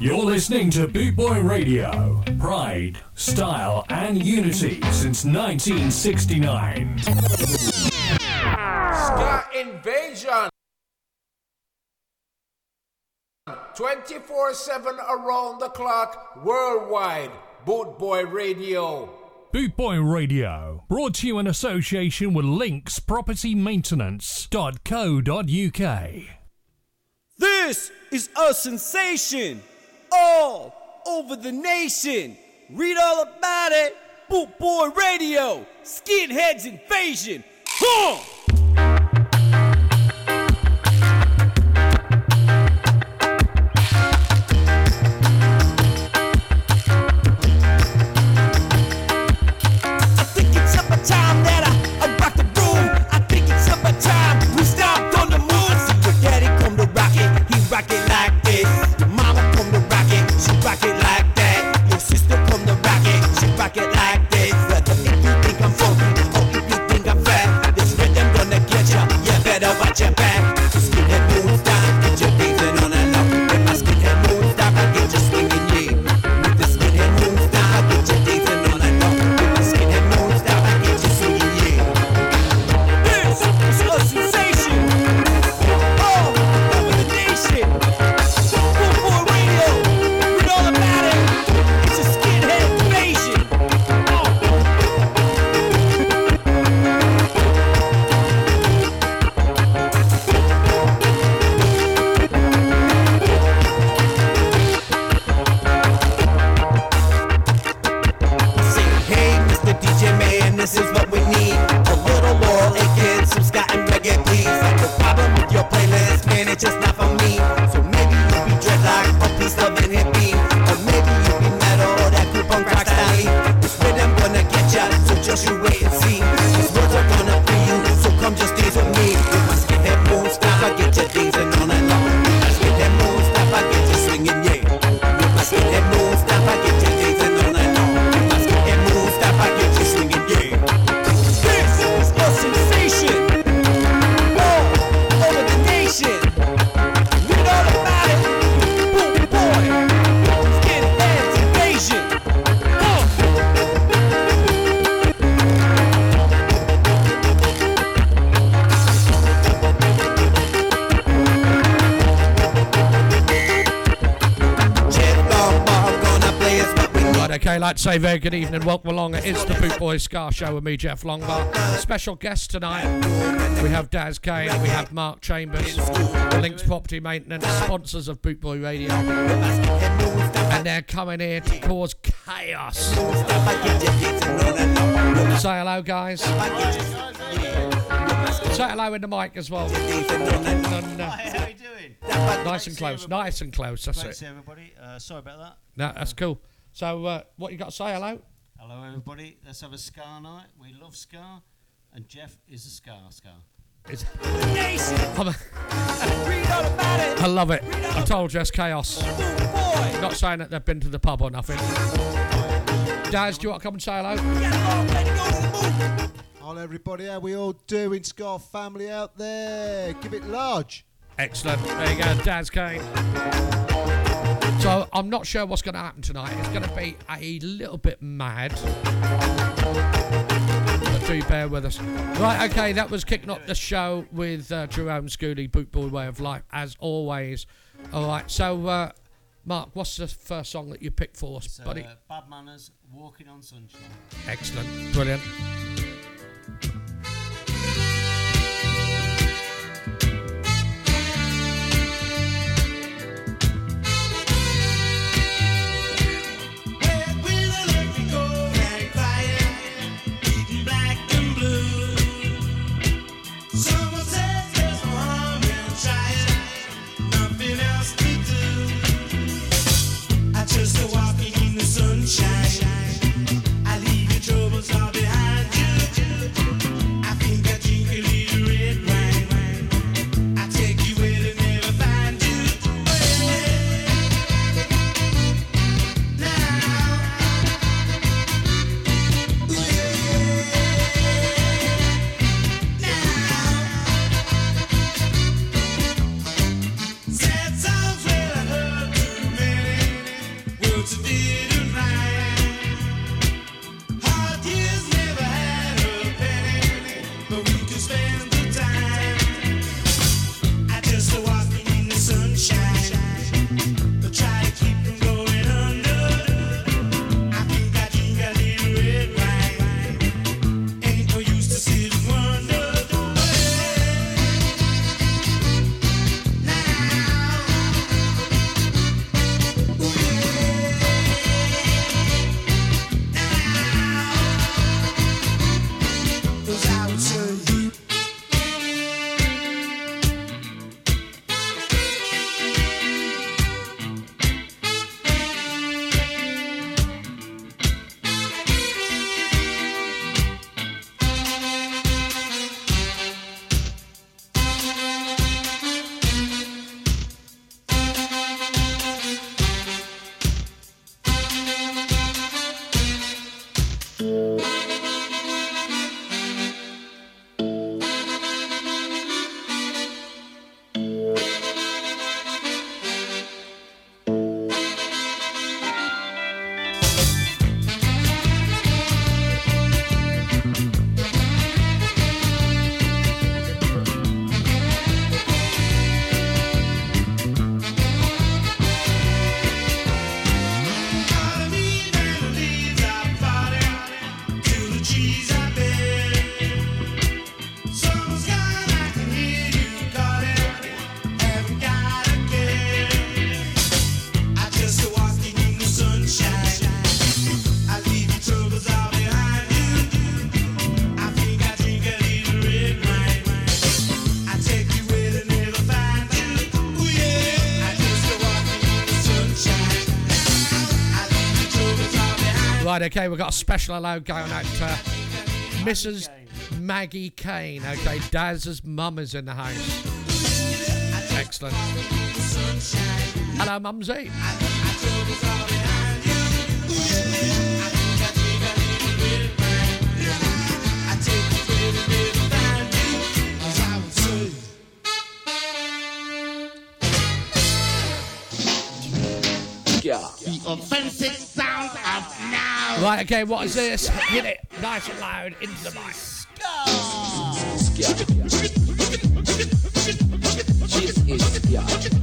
You're listening to Boot Boy Radio. Pride, style, and unity since 1969. Ska Invasion! 24 7 around the clock, worldwide. Boot Boy Radio. Boot Boy Radio, brought to you in association with Links Property Maintenance.co.uk. This is a sensation all over the nation. Read all about it. Boot Boy Radio, Skinheads Invasion. Huh! Rock it like that. Your sister come to rock it, she rock it like this. Whether if you think I'm funky or if you think I'm fat, this rhythm gonna get ya. You better watch your back. Say very good evening, welcome along. It is the Boot Boy Ska Show with me, Jeff Longbar. Special guests tonight. We have Daz Kane, we have Mark Chambers, Links Property Maintenance, sponsors of Boot Boy Radio. And they're coming here to cause chaos. Say hello, guys. Say hello in the mic as well. How are you doing? Nice and close, nice and close, that's Great it. everybody. Uh, sorry about that. No, that's cool. So, uh, what you got to say? Hello? Hello, everybody. Let's have a Ska night. We love Ska, and Jeff is a Ska Scar. It's, I'm a- I love it. I told you it's chaos. Not saying that they've been to the pub or nothing. Daz, do you want to come and say hello? Hello, everybody. How we all doing? Ska family out there. Give it large. Excellent. There you go, Daz Kane. So I'm not sure what's going to happen tonight. It's going to be a little bit mad. But do bear with us. Right, okay, that was kicking off the show with uh, Jerome Schooley, Boot Boy Way of Life, as always. All right, so uh, Mark, what's the first song that you picked for us, It's, uh, buddy? Bad Manners, Walking on Sunshine. Excellent, brilliant. Right, okay, we've got a special hello going out to Mrs. Maggie Kane. Okay, Daz's mum is in the house. Excellent. Hello, Mumsy. Yeah. The offensive Right, okay, what is this? Hit it nice and loud into the mic. This is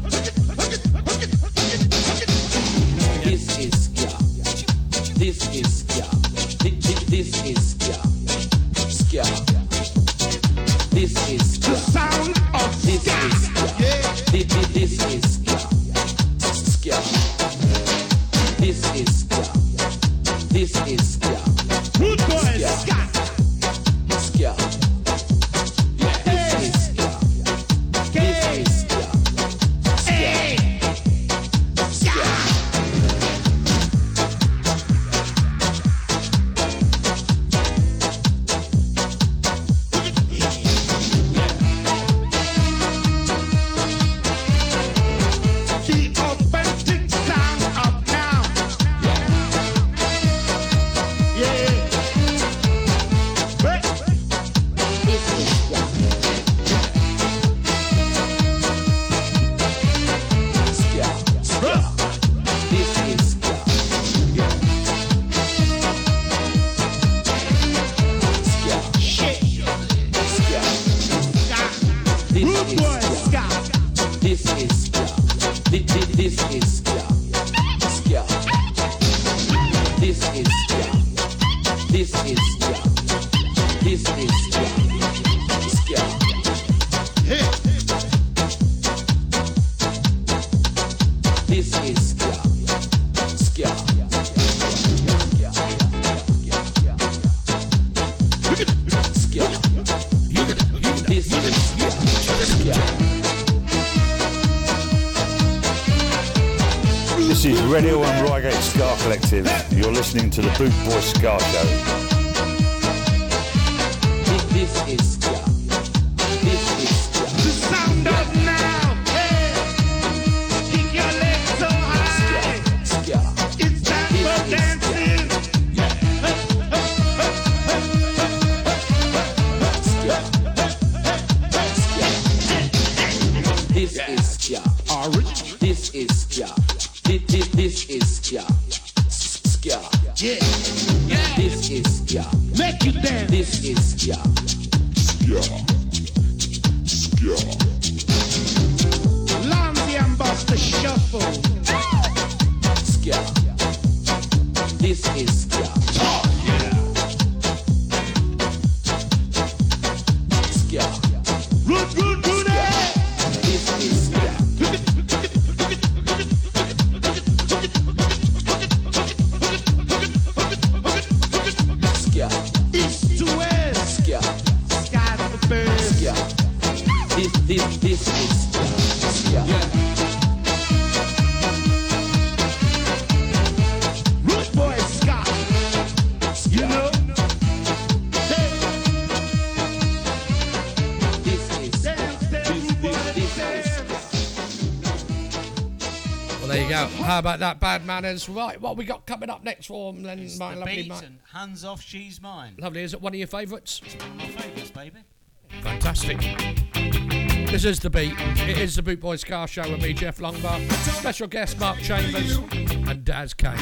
about that bad manners. Right, what we got coming up next for them then, it's my the lovely man. Hands off, she's mine. Lovely. Is it one of your favourites? It's one of my favourites, baby. Fantastic. This is the beat. It is the Boot Boy Ska Show with me, Jeff Longbar. Special guest Mark Chambers and Daz Kane.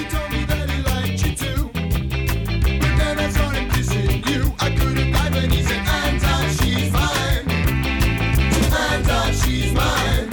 And she's mine.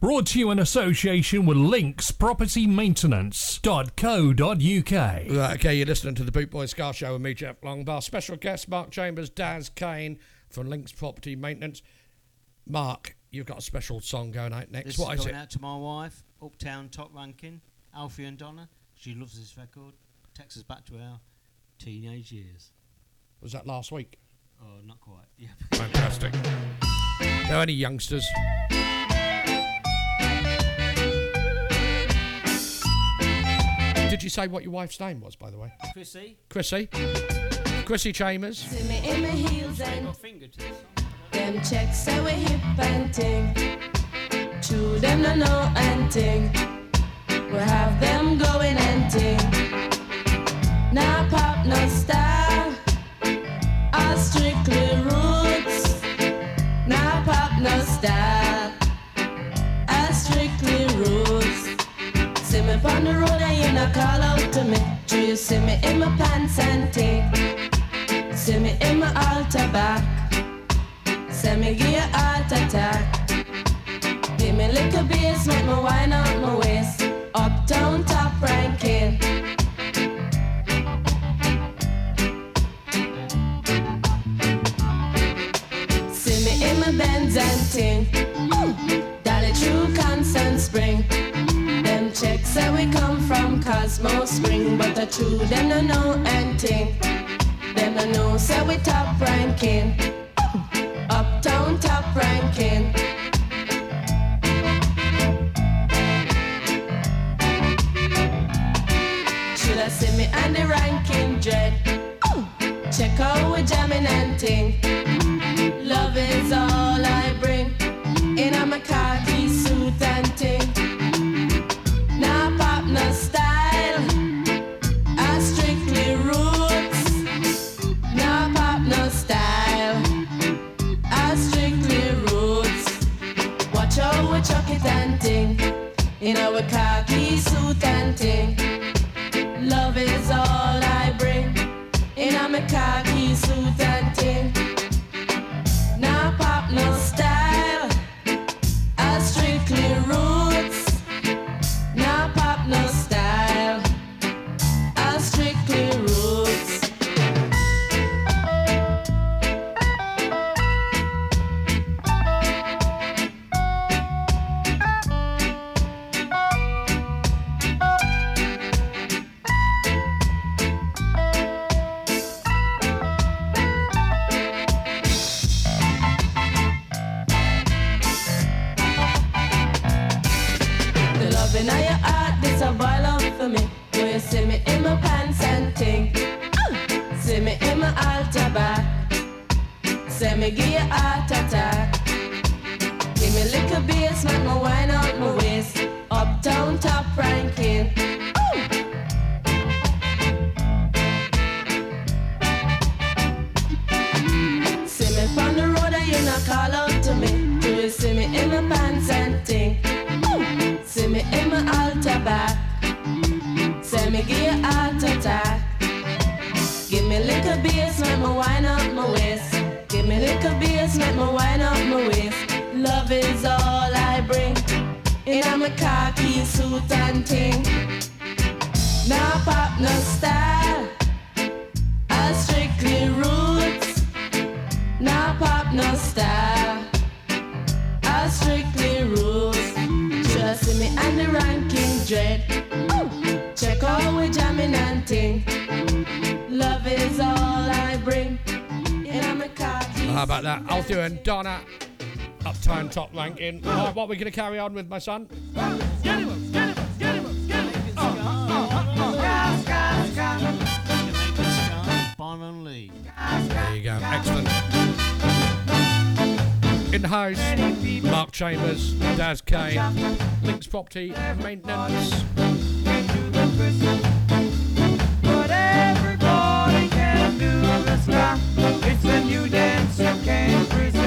brought to you in association with Links Property Maintenance.co.uk. Right, okay, you're listening to the Boot Boy Ska Show with me, Jeff Longbar. Special guest Mark Chambers, Daz Kane from Links Property Maintenance. Mark, you've got a special song going out next. This what is is going it? out to my wife, Uptown Top Ranking, Althea and Donna. She loves this record. Takes us back to our teenage years. Was that last week? Oh, not quite. Yeah. Fantastic. There any youngsters? Did you say what your wife's name was, by the way? Chrissy, Chrissy? Chrissy Chambers? See me in my heels and to them checks say we hip and ting. True, them no know and ting. We have them going and ting. Now pop no style, all strictly roots. Now pop no style, me on the road and you not call out to me. Do you see me in my pants and ting? See me in my altar back. Say me give you heart attack. Give me little bass, make me wine out my waist. Uptown top ranking. See me in my Benz and ting. Cosmo Spring, but the true them no know anything. Them no know say we top ranking. Uptown top ranking. Should I see me and the ranking dread? Check out we jamming and ting. Love is all I bring. In a khaki suit and In our khaki suit and ting. Ting. Love is all I bring. And I'm a. How about that? Althea and Donna. Uptown top ranking. Oh. Right, what are we going to carry on with, my son? Byron Lee. There you go. Excellent. In the house, Mark Chambers, Daz K, Links Property Maintenance. It's a new dance you can't resist.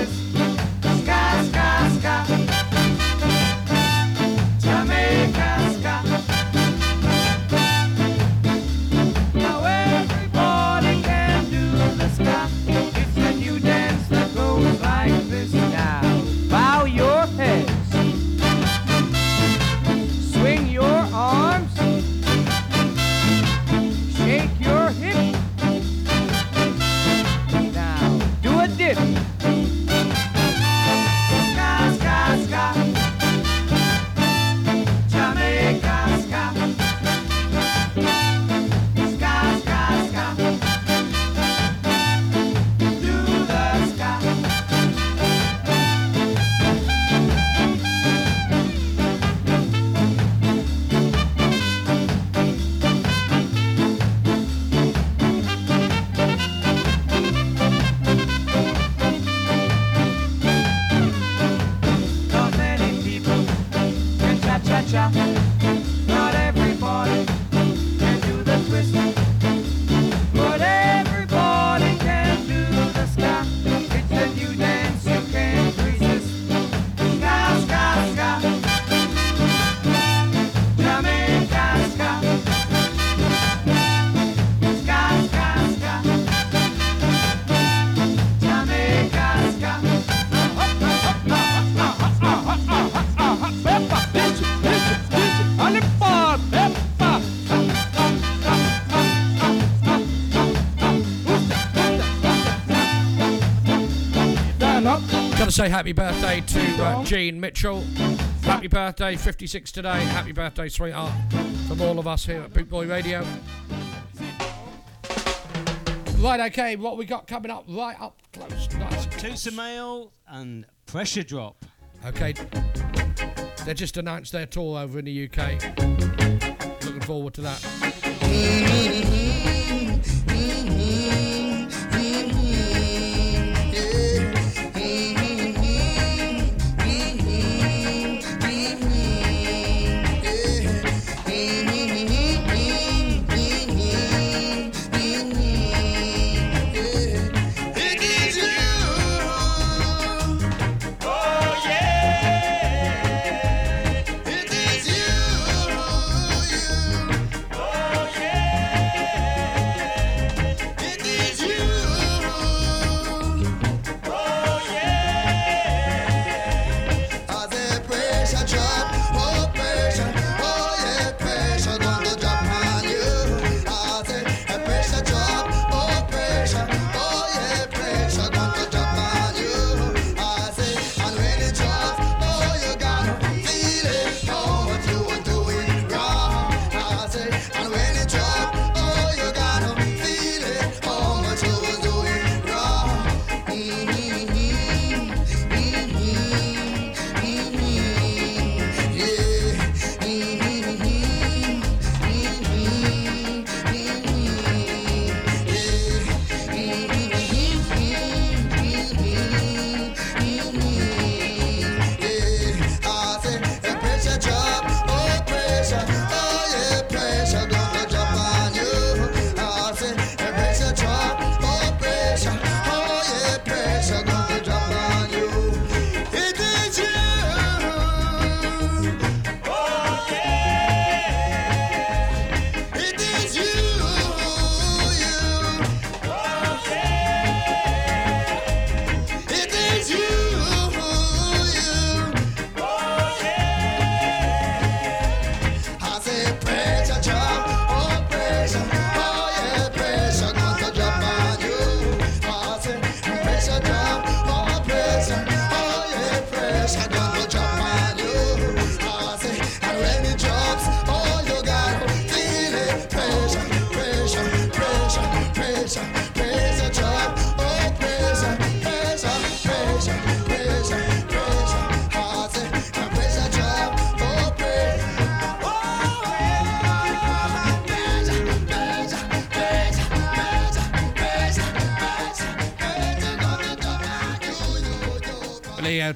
Say happy birthday to uh, Gene Mitchell. Happy birthday, 56 today. Happy birthday, sweetheart, from all of us here at Boot Boy Radio. Right, okay, what we got coming up right up close. Nice. Toots and Maytals and Pressure Drop. Okay, they just announced their tour over in the UK. Looking forward to that.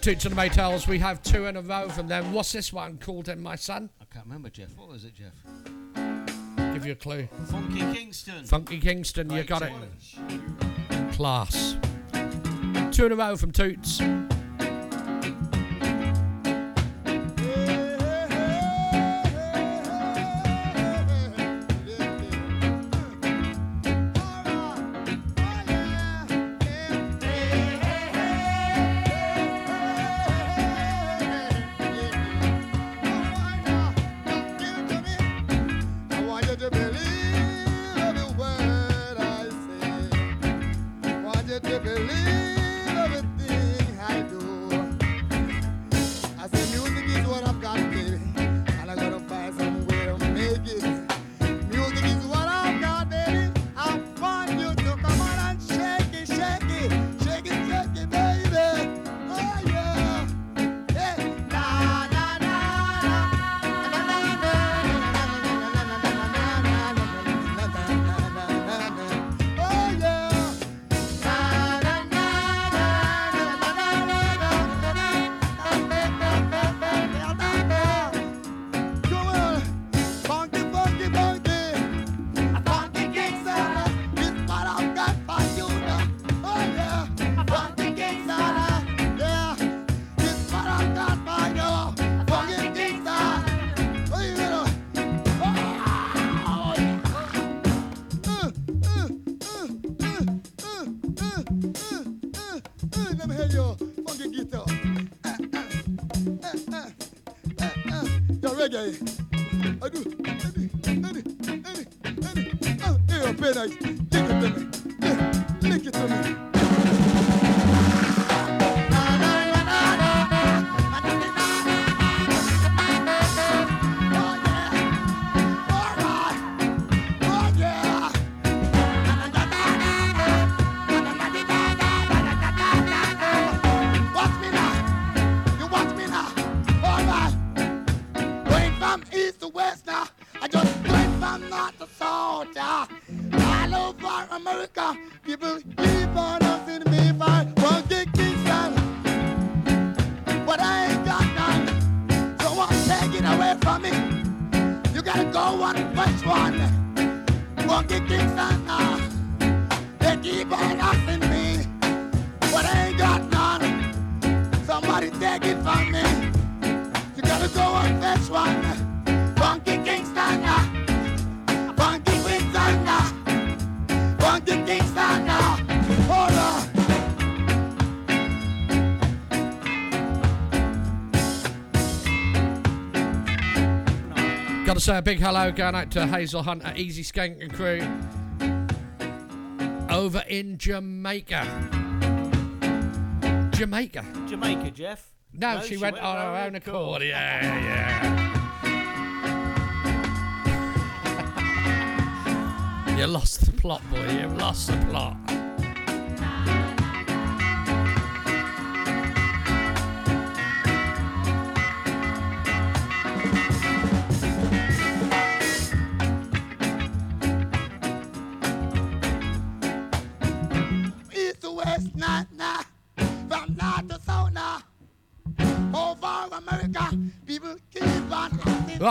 Radio, Toots and the Maytals. We have two in a row from them. What's this one called then, my son? I can't remember, Jeff. What was it, Jeff? Give you a clue. Funky Kingston. Funky Kingston, you Great got it. tune. Class. Two in a row from Toots. Say a big hello going out to Hazel Hunter, Easy Skank and crew over in Jamaica. Jamaica. Jamaica, Jeff. No, she, went, on her own accord. Yeah, yeah. you lost the plot, boy. You've lost the plot.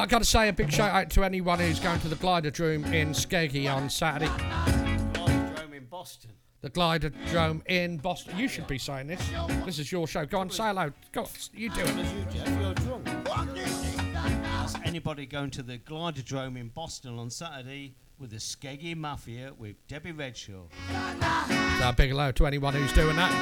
I've got to say a big shout out to anyone who's going to the glider Gliderdrome in Skeggy on Saturday. Gliderdrome in Boston. The Gliderdrome in Boston. You should be saying this. This is your show. Go on, say hello. Go on, you do it. As you, Jeff, you're drunk. That's anybody going to the glider Gliderdrome in Boston on Saturday with the Skeggy Mafia with Debbie Redshaw. So a big hello to anyone who's doing that.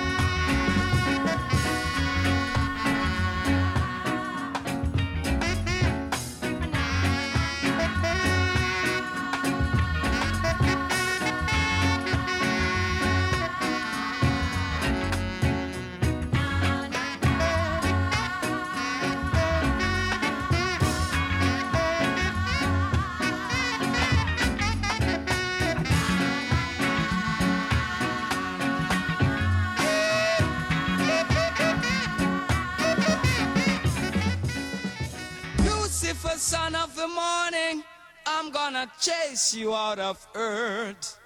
not chase you out of earth.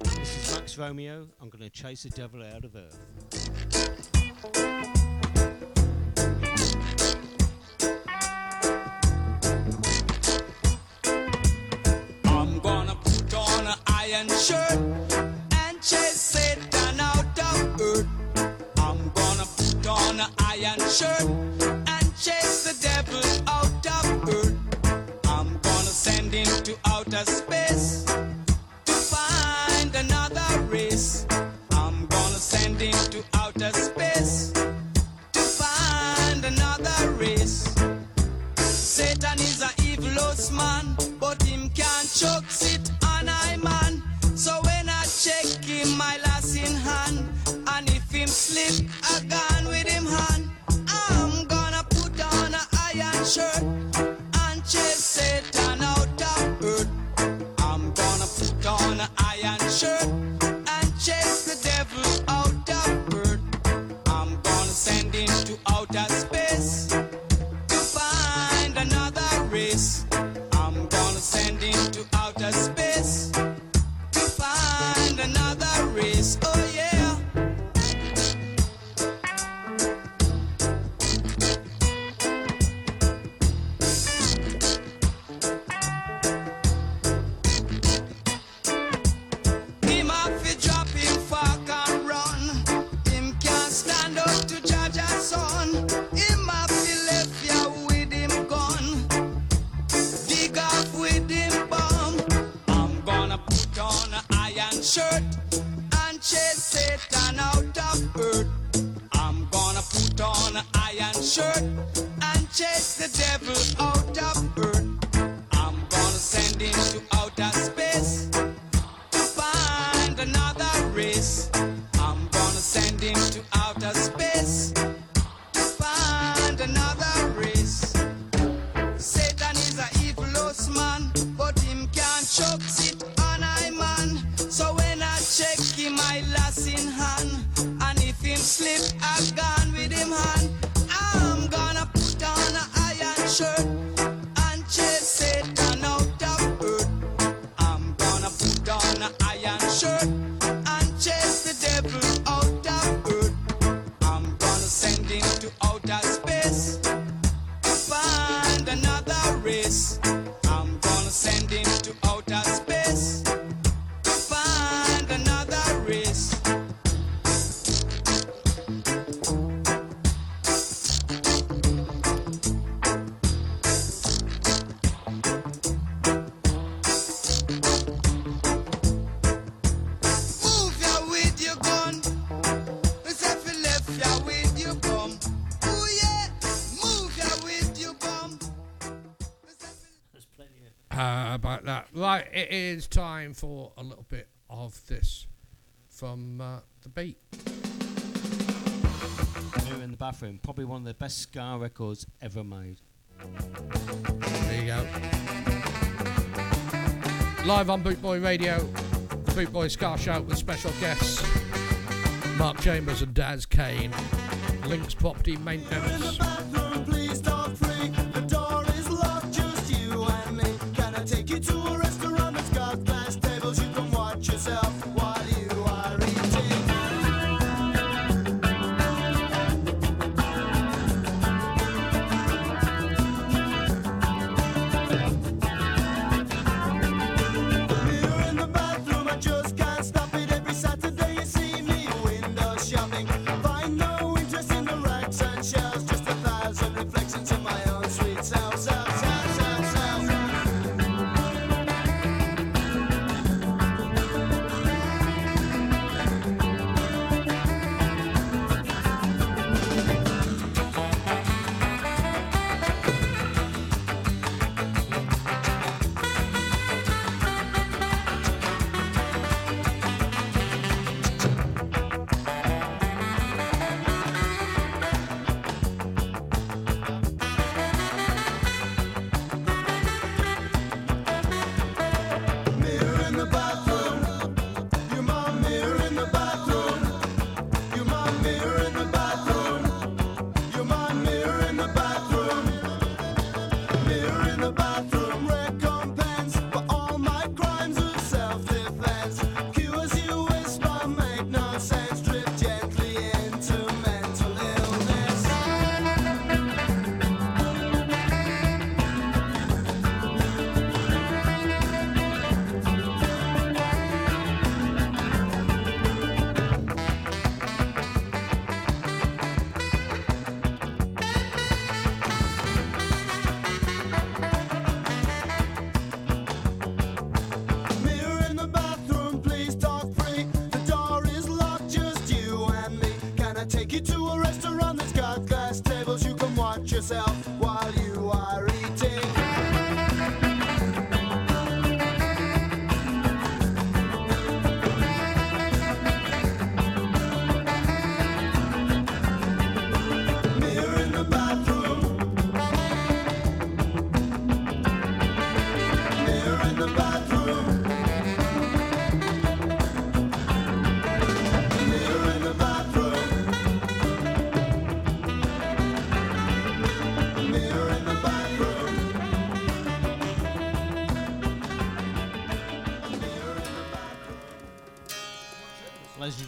This is Max Romeo. I'm going to chase the devil out of earth. I'm gonna put on an iron shirt and chase Satan out of earth. I'm gonna put on an iron shirt. beyond to outer space to find another race. I'm gonna send him to outer space to find another race. Satan is a evil old man, but him can't choke sit on I man. So when I check him, my last in hand, and if him slip, again. it is time for a little bit of this from uh, the beat. New in the bathroom, probably one of the best ska records ever made. There you go. Live on Bootboy Radio, the Bootboy Ska Show with special guests Mark Chambers and Daz Kane. Links property maintenance.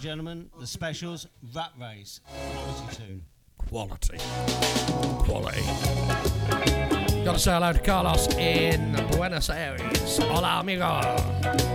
and gentlemen, the specials, Rat Race. Quality tune. Quality. Quality. Gotta say hello to Carlos in Buenos Aires. Hola, amigo.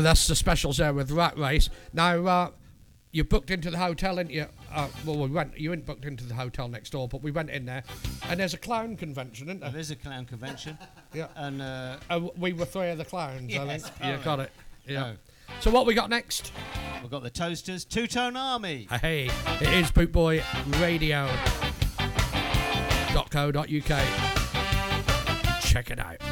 Yeah, that's the specials there with Rat Race. Now, uh, you booked into the hotel, didn't you? Uh, well, we went. You weren't booked into the hotel next door, but we went in there, and there's a clown convention, isn't there? There's a clown convention. yeah. And uh, uh, we were three of the clowns. Yes, I think. Yeah, got it. Yeah. No. So what we got next? We've got the Toasters, Two Tone Army. Hey, it is Boot Boy Dot .co.uk. Check it out.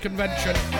Convention.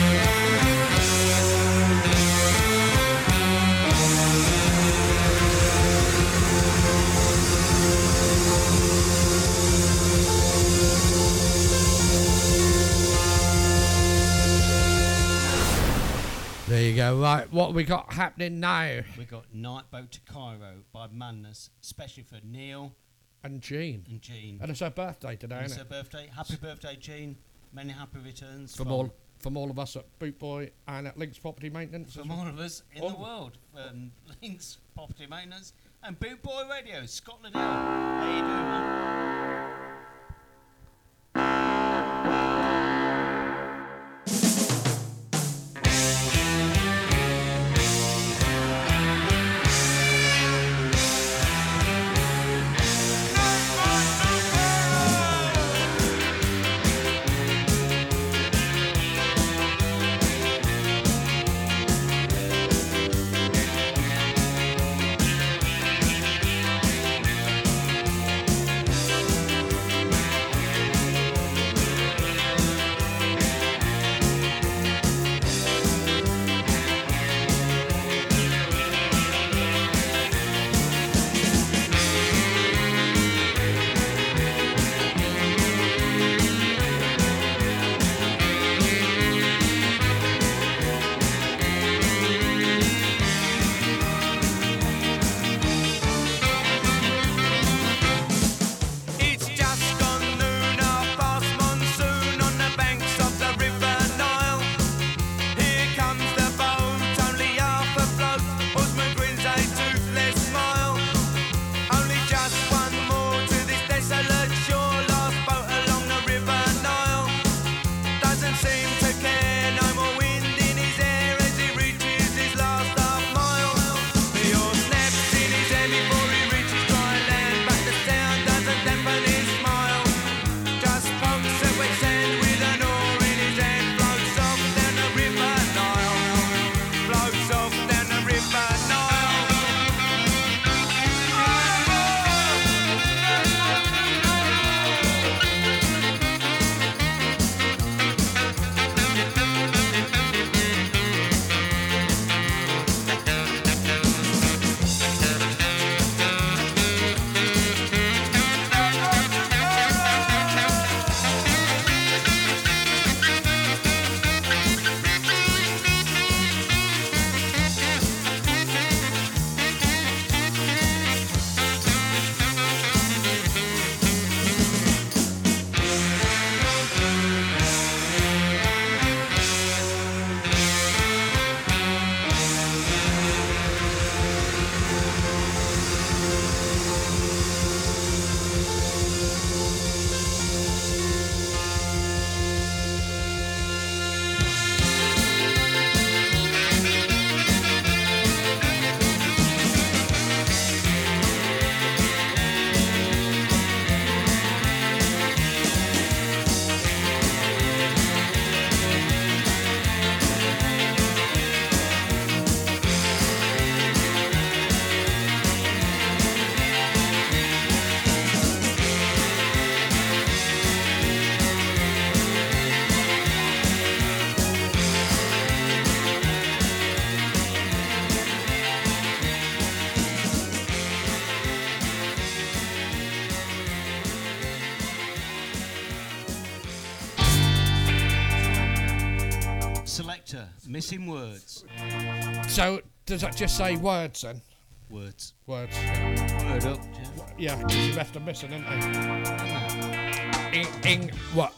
You go. Right, what we got happening now? We got Night Boat to Cairo by Madness, especially for Neil And Jean. and Jean. And it's her birthday today, And it's her it? birthday. Happy birthday, Jean. Many happy returns From all from all of us at Boot Boy and at Links Property Maintenance. from all of us in All the world. Um, Links Property Maintenance and Boot Boy Radio, Scotland Hill. How you doing, man? Gotcha. Missing words. So does that just say words then? Words. Words. Word up, Jeff. Yeah, 'cause you left are missing, didn't they? In, in what?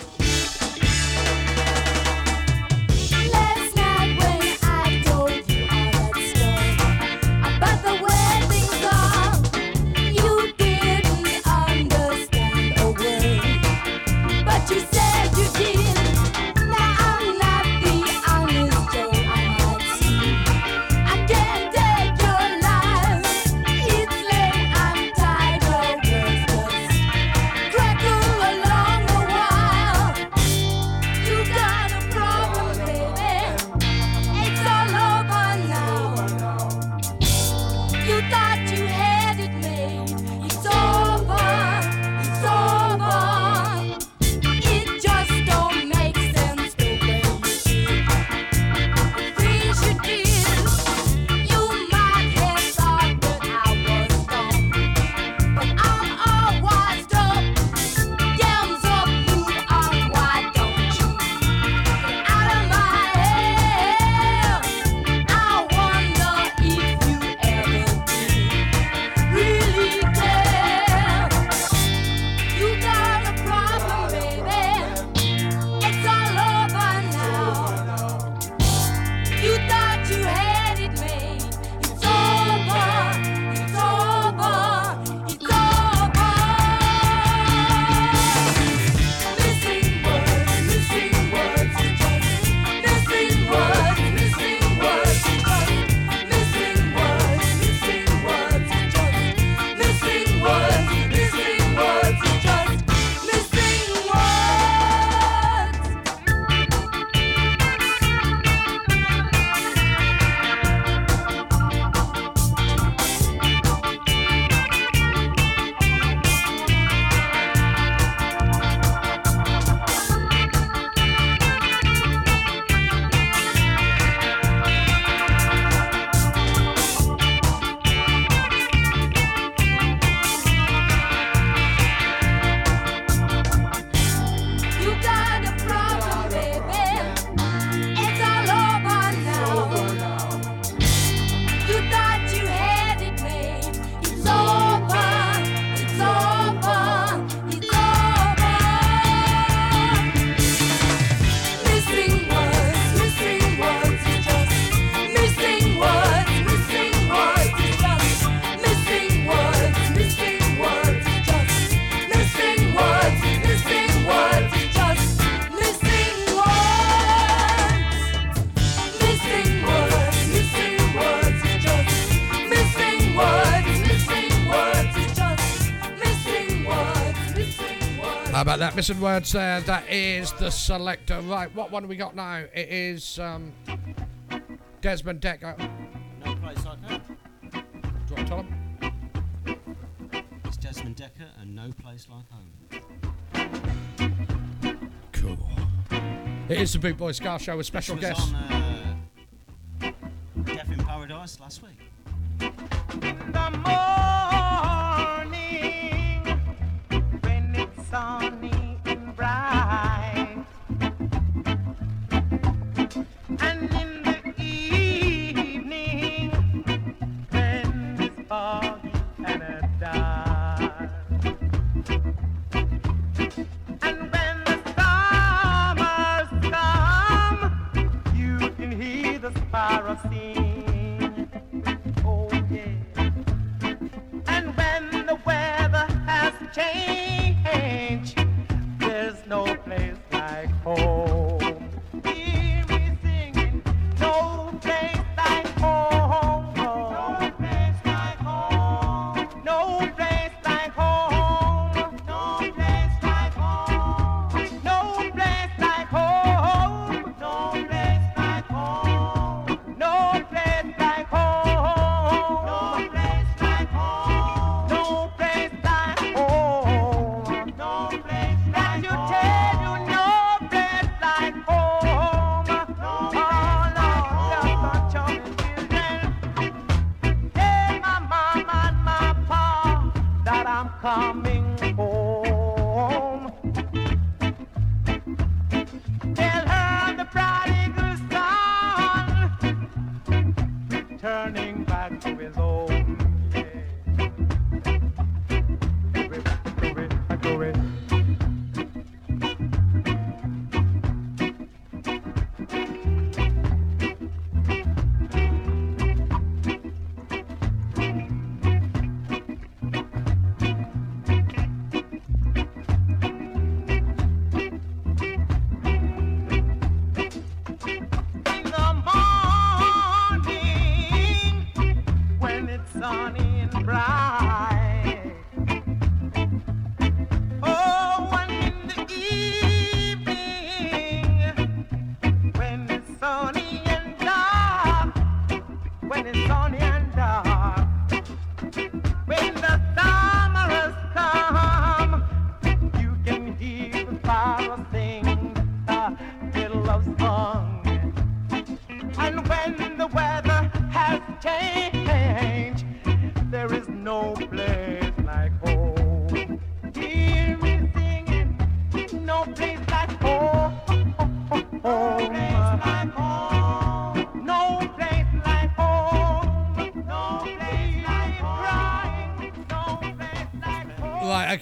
Medicine Words there. That is the selector. Right, what one we got now? It is um, Desmond Dekker. No place like home. Do you want to tell him? It's Desmond Dekker and No Place Like Home. Cool. It is the Boot Boy Ska Show with special guests. Uh, Death in Paradise last week.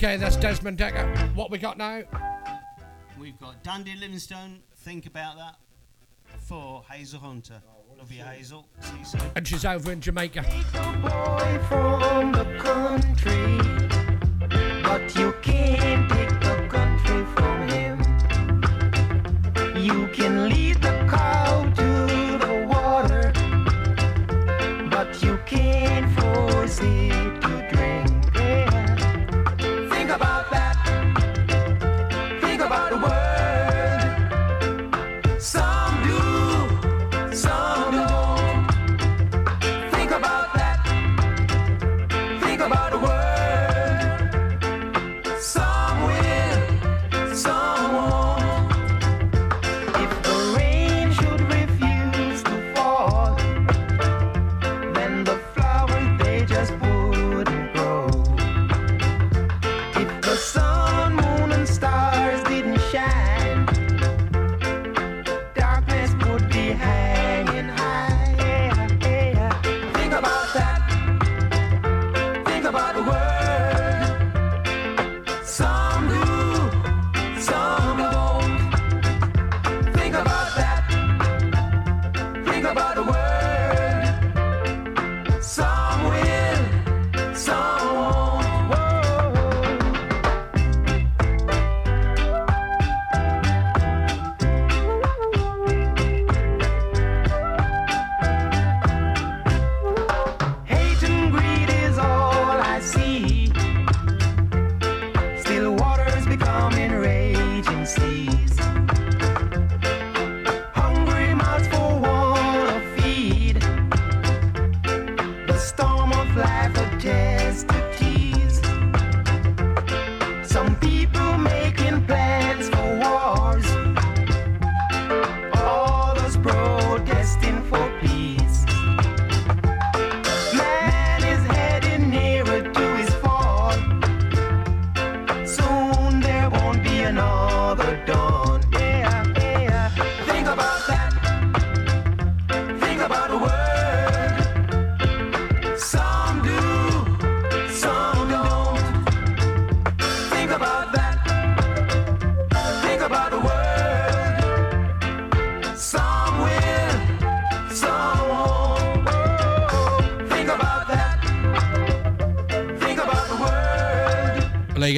Okay, that's Desmond Dekker. What we got now? We've got Dandy Livingstone. Think about that. For Hazel Hunter. Love you, Hazel. See you soon. And she's over in Jamaica. boy from the country, but you can't take the country from him. You can lead the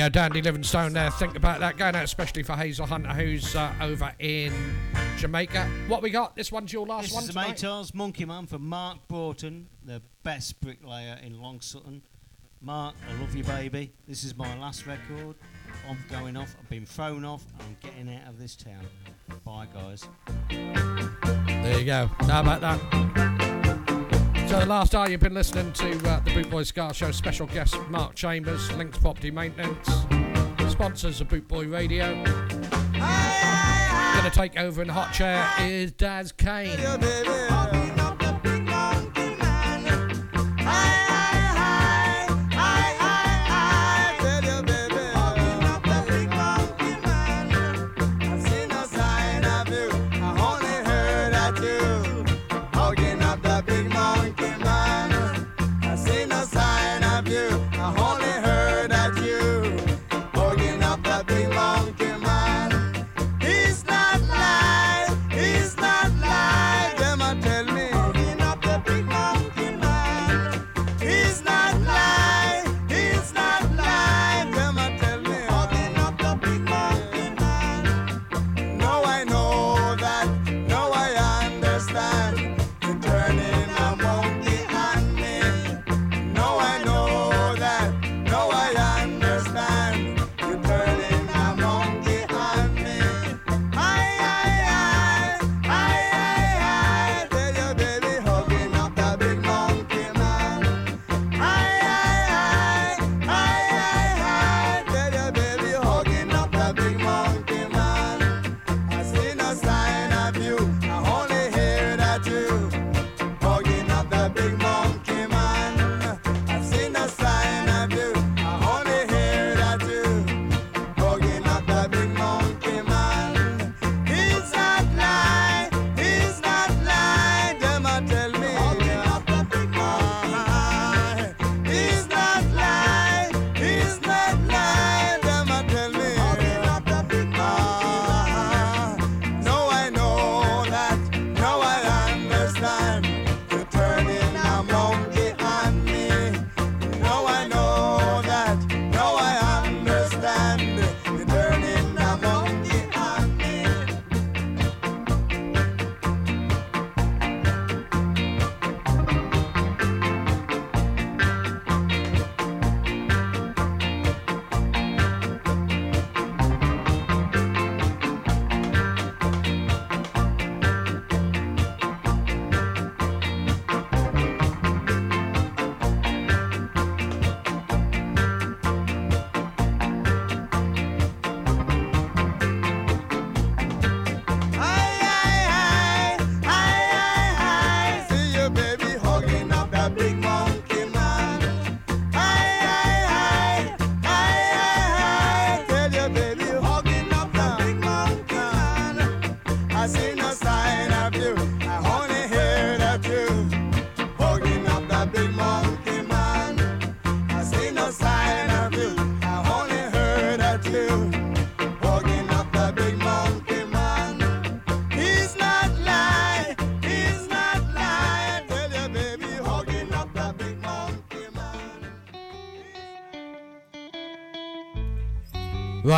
world. Well, there you go, Dandy Livingstone there. Think about that. Going out especially for Hazel Hunter, who's uh, over in Jamaica. What we got? This one's your last This one is the. Maytals Monkey Man for Mark Broughton, the best bricklayer in Long Sutton. Mark, I love you, baby. This is my last record. I'm going off. I've been thrown off. I'm getting out of this town. Bye, guys. There you go. How about that? So the last hour you've been listening to uh, the Boot Boy Ska Show. Special guest Mark Chambers, Links Property Maintenance, sponsors of Boot Boy Radio. Going to take over in the hot chair is Daz Kane.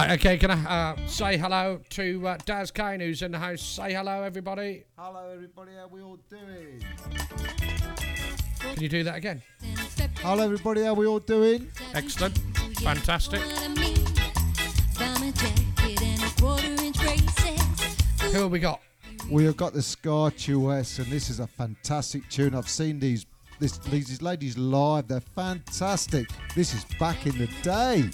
Right, okay, can I uh, say hello to uh, Daz Kane who's in the house? Say hello, everybody. Hello, everybody, how we all doing? Can you do that again? Hello, everybody, how we all doing? Excellent, fantastic. Who have we got? We have got the Scar Tuess, and this is a fantastic tune. I've seen these, this, these ladies live, they're fantastic. This is back in the day.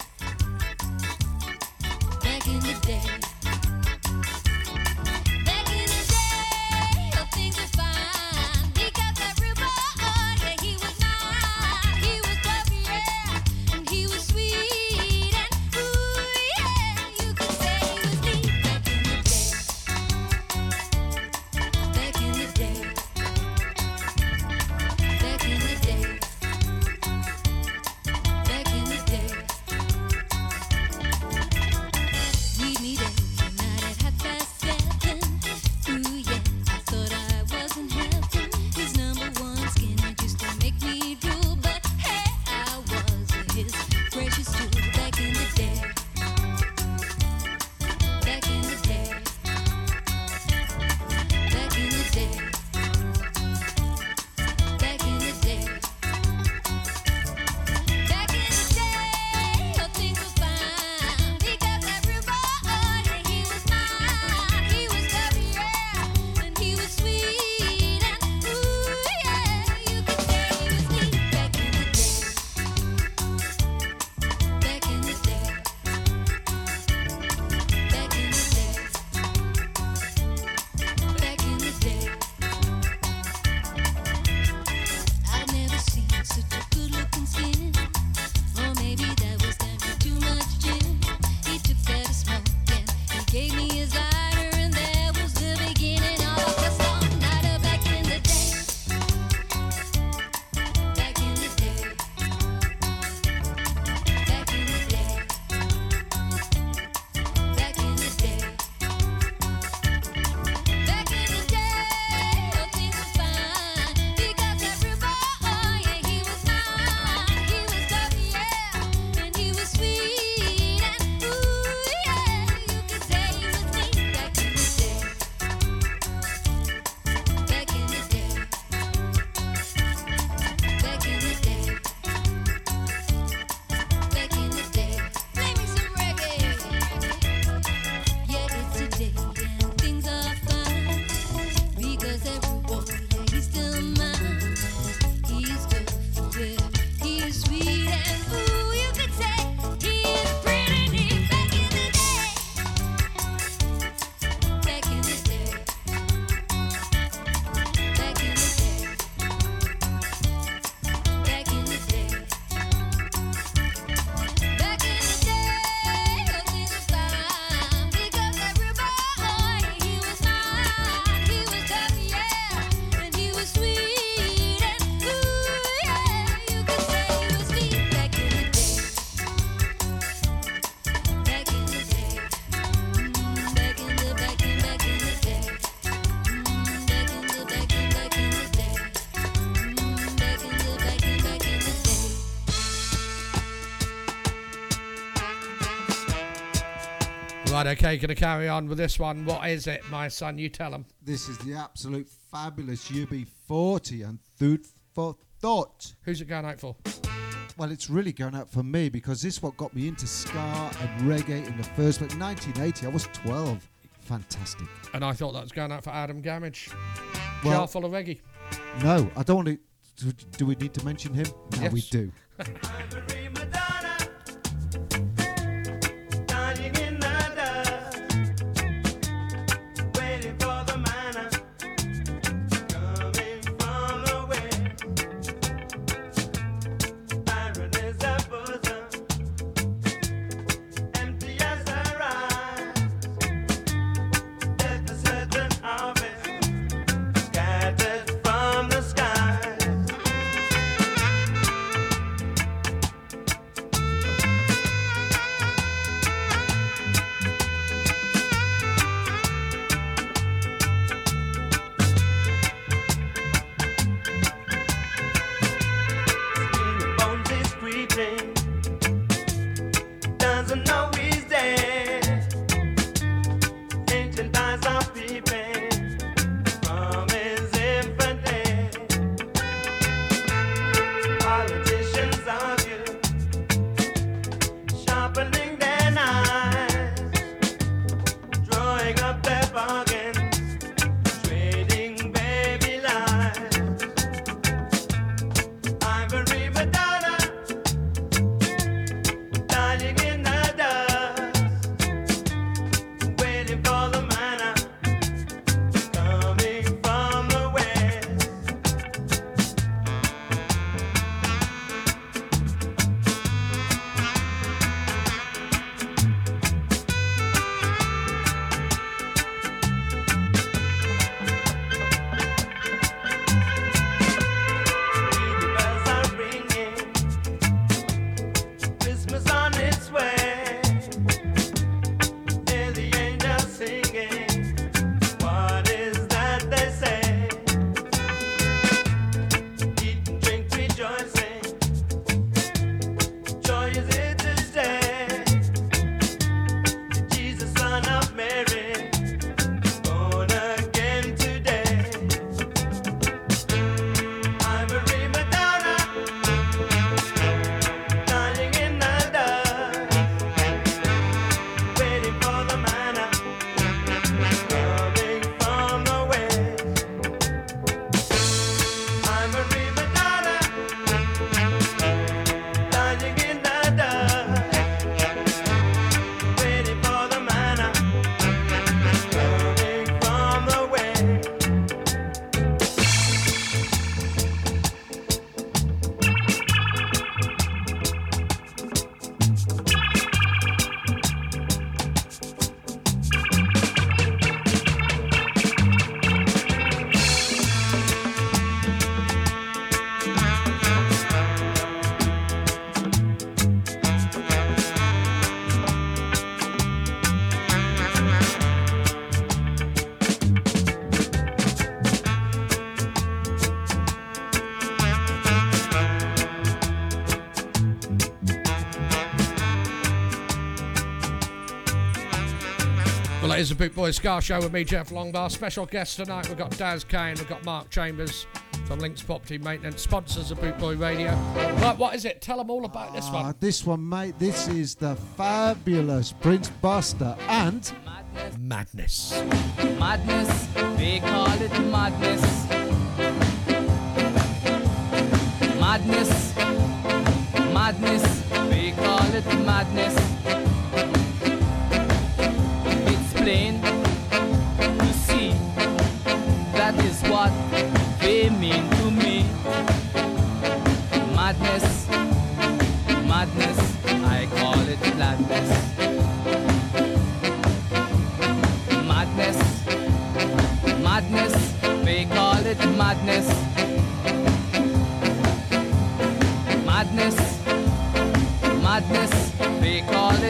Right, okay, going to carry on with this one. What is it, my son? You tell him. This is the absolute fabulous UB40 and Food for Thought. Who's it going out for? Well, it's really going out for me because this what got me into ska and reggae in the first place. 1980, I was 12. Fantastic. And I thought that was going out for Adam Gamage. Well, Jar full of reggae. No, I don't want to. Do we need to mention him? No, yes. we do. is a Boot Boy Ska Show with me, Jeff Longbar. Special guest tonight, we've got Daz Kane, we've got Mark Chambers from Links Property Maintenance, sponsors of Boot Boy Radio. Right, what is it? Tell them all about this Ah, one. this one, mate. This is the fabulous Prince Buster and Madness. Madness, they call it madness. Madness, madness, they call it madness. Plain to see that is what they mean to me. Madness, madness, I call it gladness. Madness, madness, they call it madness. Madness, madness, they call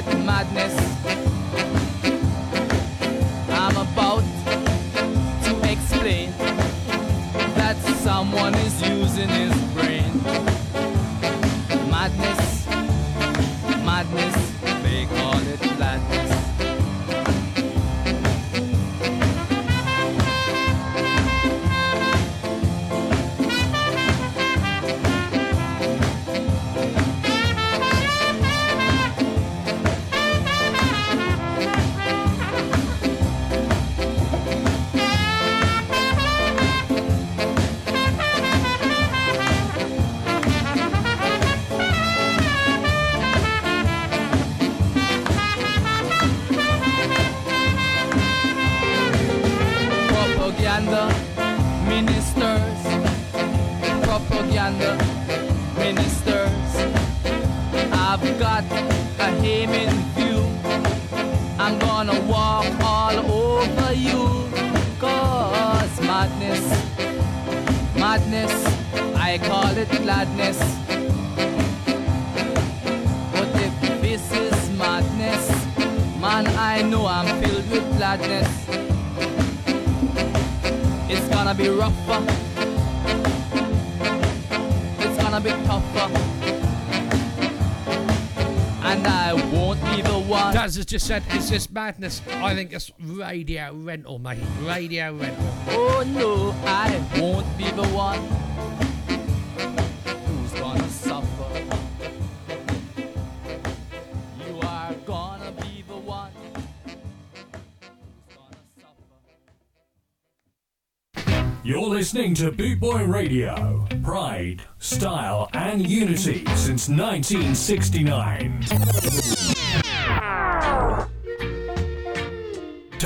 just said, is this madness? I think it's radio rental, mate. Radio rental. Oh no, I won't be the one who's gonna suffer. You are gonna be the one. You're listening to Boot Boy Radio. Pride, style, and unity since 1969.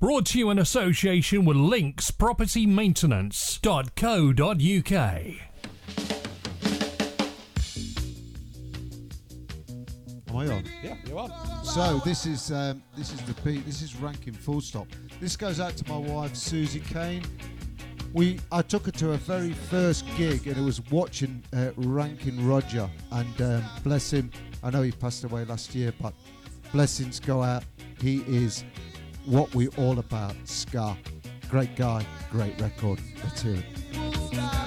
brought to you in association with Links Property Maintenance.co.uk. Am I on? Yeah, you are. So this is um, this is the beat. This is ranking full stop. This goes out to my wife Susie Kane. We I took her to her very first gig and it was watching uh, Ranking Roger and um, bless him. I know he passed away last year, but blessings go out. He is what we all about. Ska, great guy, great record. Let's.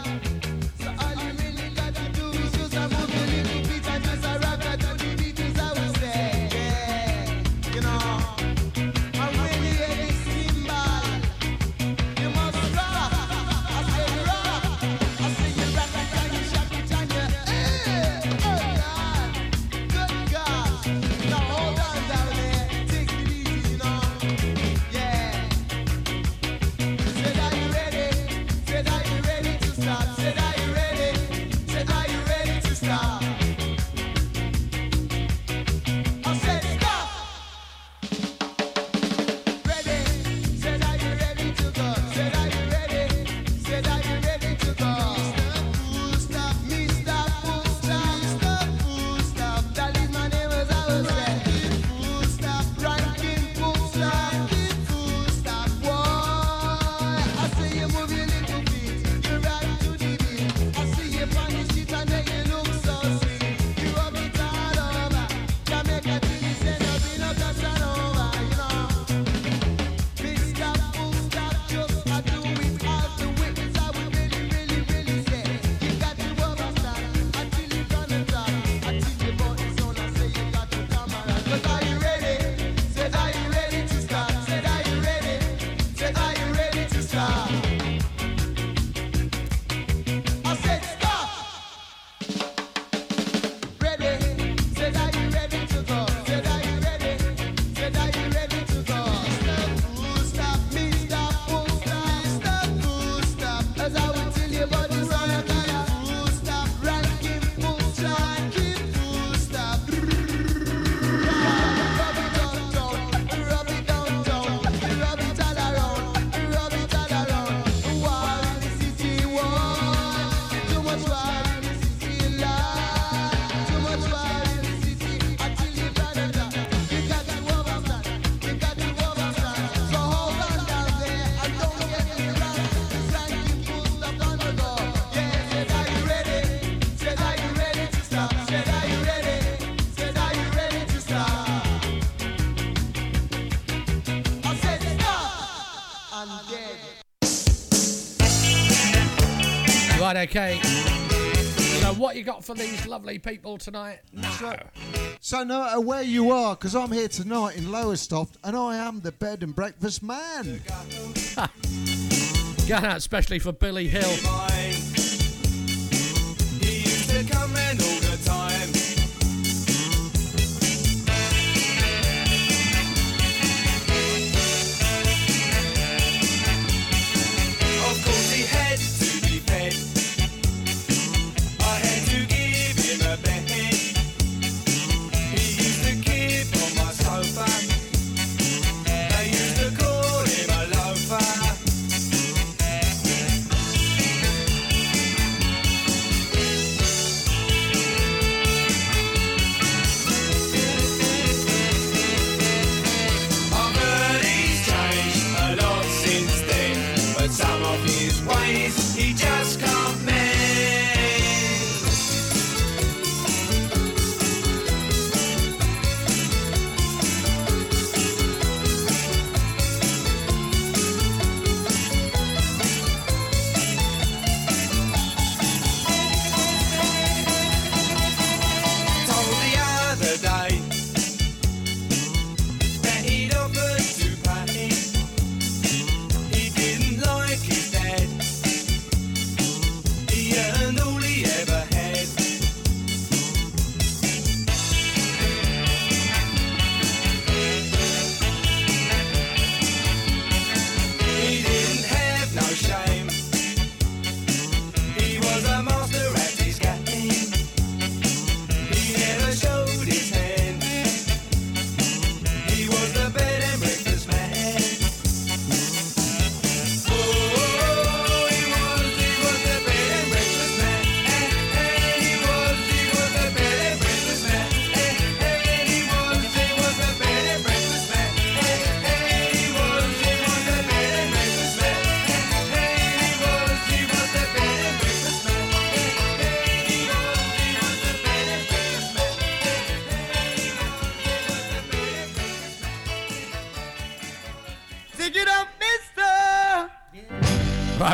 okay. So, what you got for these lovely people tonight? So, so, no matter where you are, because I'm here tonight in Lowestoft, and I am the bed and breakfast man. Got out especially for Billy Hill.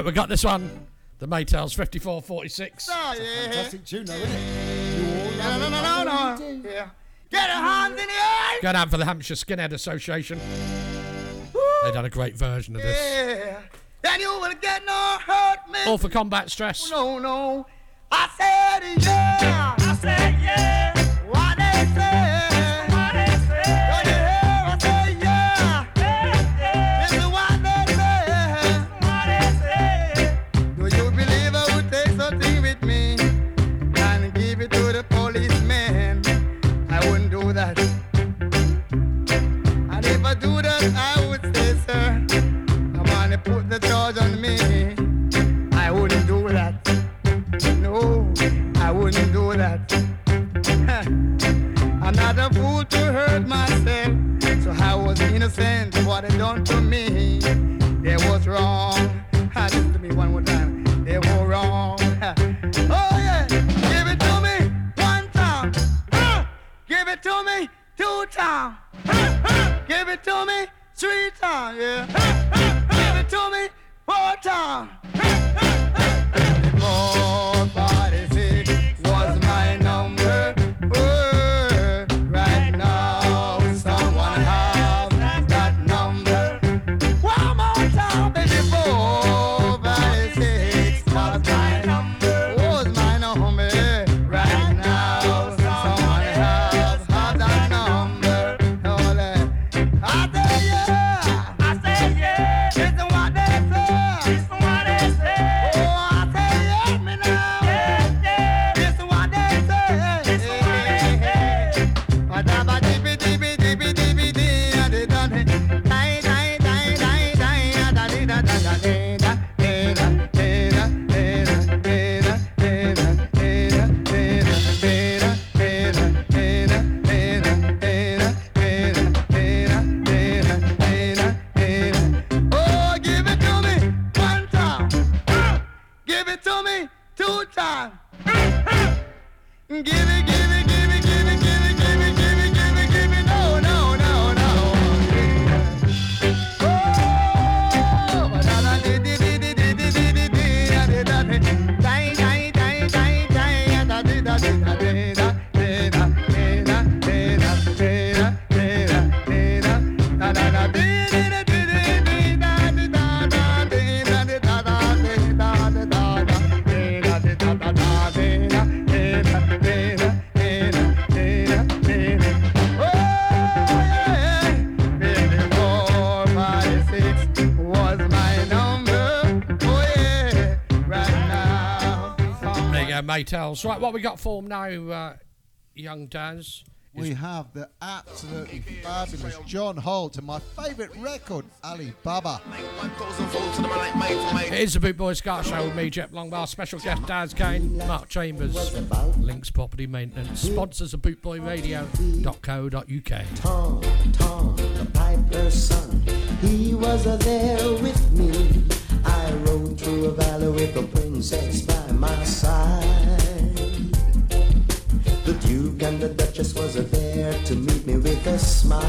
we got this one. The Maytals 5446. Oh, ah, yeah. fantastic tune, though, isn't it? Yeah. Get your hands in the air! Go down for the Hampshire Skinhead Association. They done a great version of this. Yeah. And you will get no hurt, man. All for combat stress. No, no. I said yeah. I said yeah. Why they say Maytals. Right, what we got for 'em now, uh, young Daz? We have the absolutely fabulous John Holt and my favourite record, Ali Baba. It is the Boot Boy Ska Show with me, Jeff Longbar, special guest Daz Kane, Mark Chambers, Links Property Maintenance, sponsors of bootboyradio.co.uk. Tom, Tom, the piper's son, he was a there with me. I rode through a valley with the princess by my side. Duke and the Duchess was there to meet me with a smile.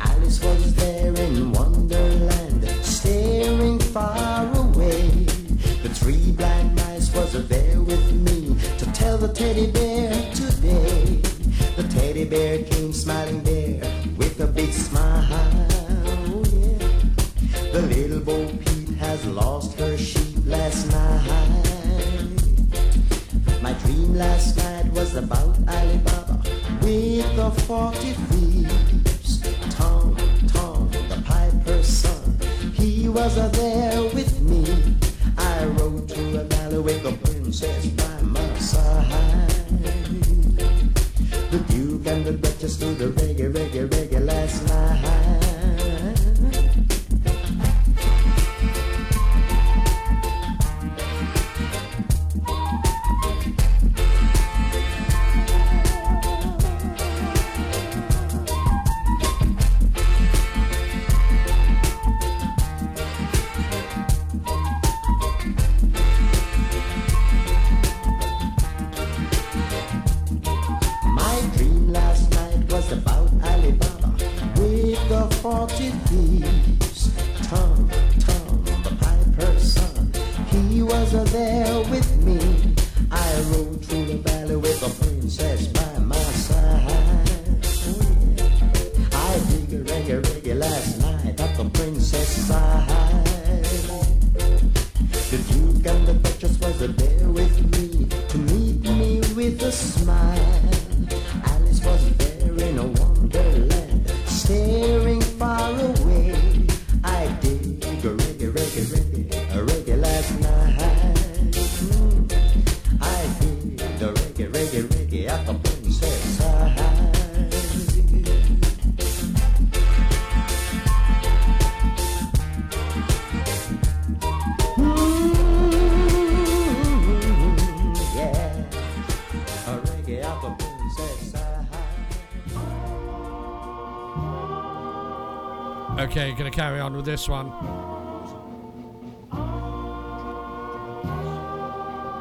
Alice was there in Wonderland, staring far away. The three blind mice was there with me to tell the teddy bear today. The teddy bear came smiling there with a big smile. Oh, yeah. The little Bo Peep has lost her sheep last night. My dream last night was about Alibaba with the forty thieves. Tom, Tom, the piper's son, he was there with me. I rode through a valley with the princess by my side. The Duke and the Duchess do the reggae, reggae, reggae last night. Carry on with this one.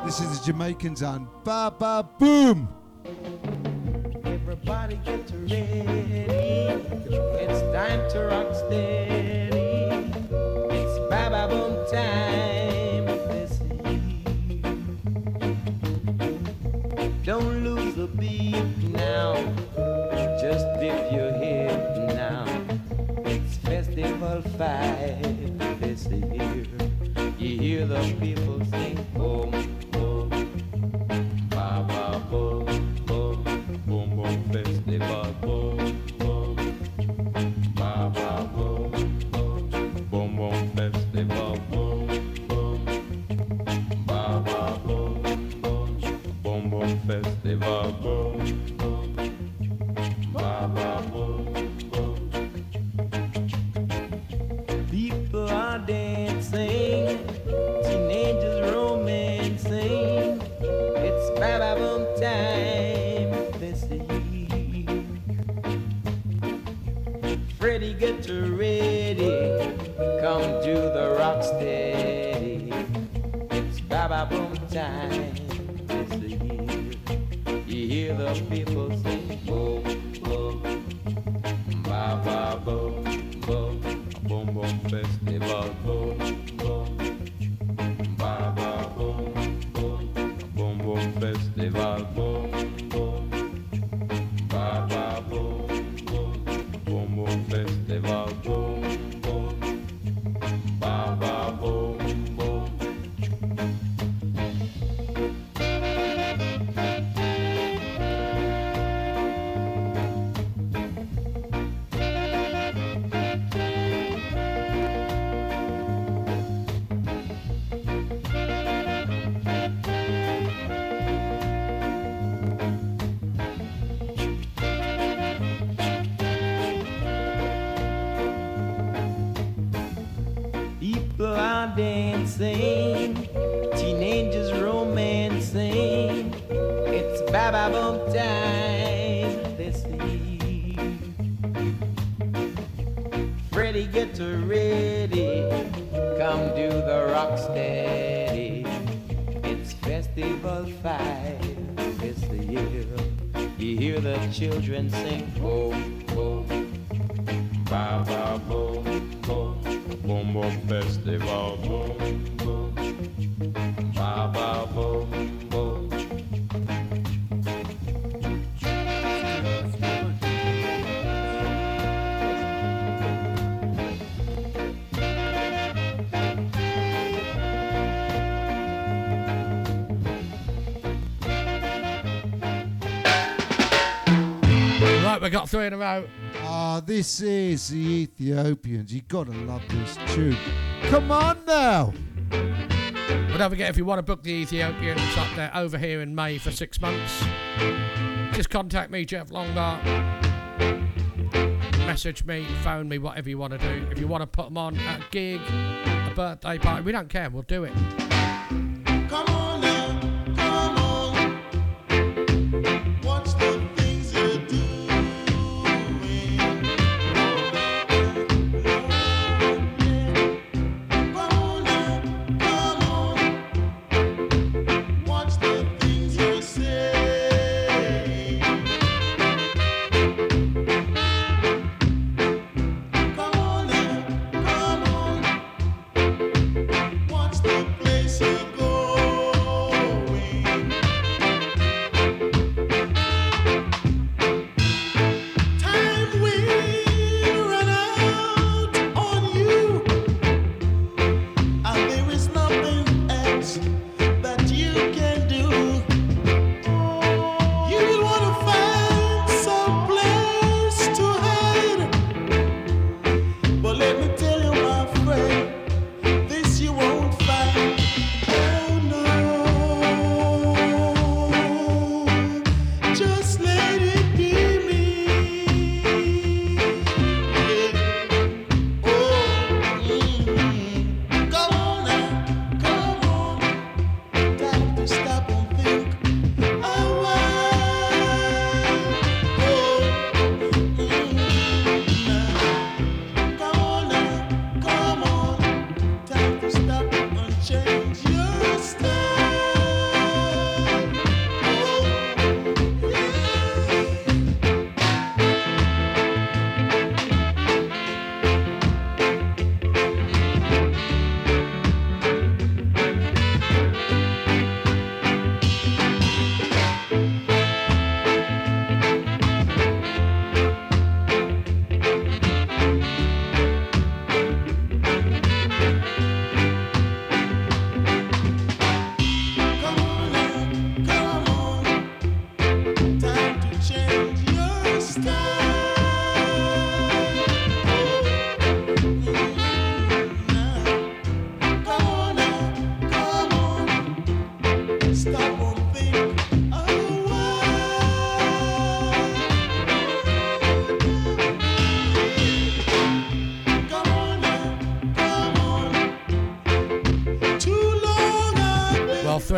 This is the Jamaicans and Ba Ba Boom. Five this year. You hear the people Same. out. Ah, this is the Ethiopians. You gotta love this tune. Come on now. But don't forget, if you want to book the Ethiopians up there over here in May for six months, just contact me, Jeff Longbar. Message me, phone me, whatever you want to do. If you want to put them on at a gig, a birthday party, we don't care. We'll do it.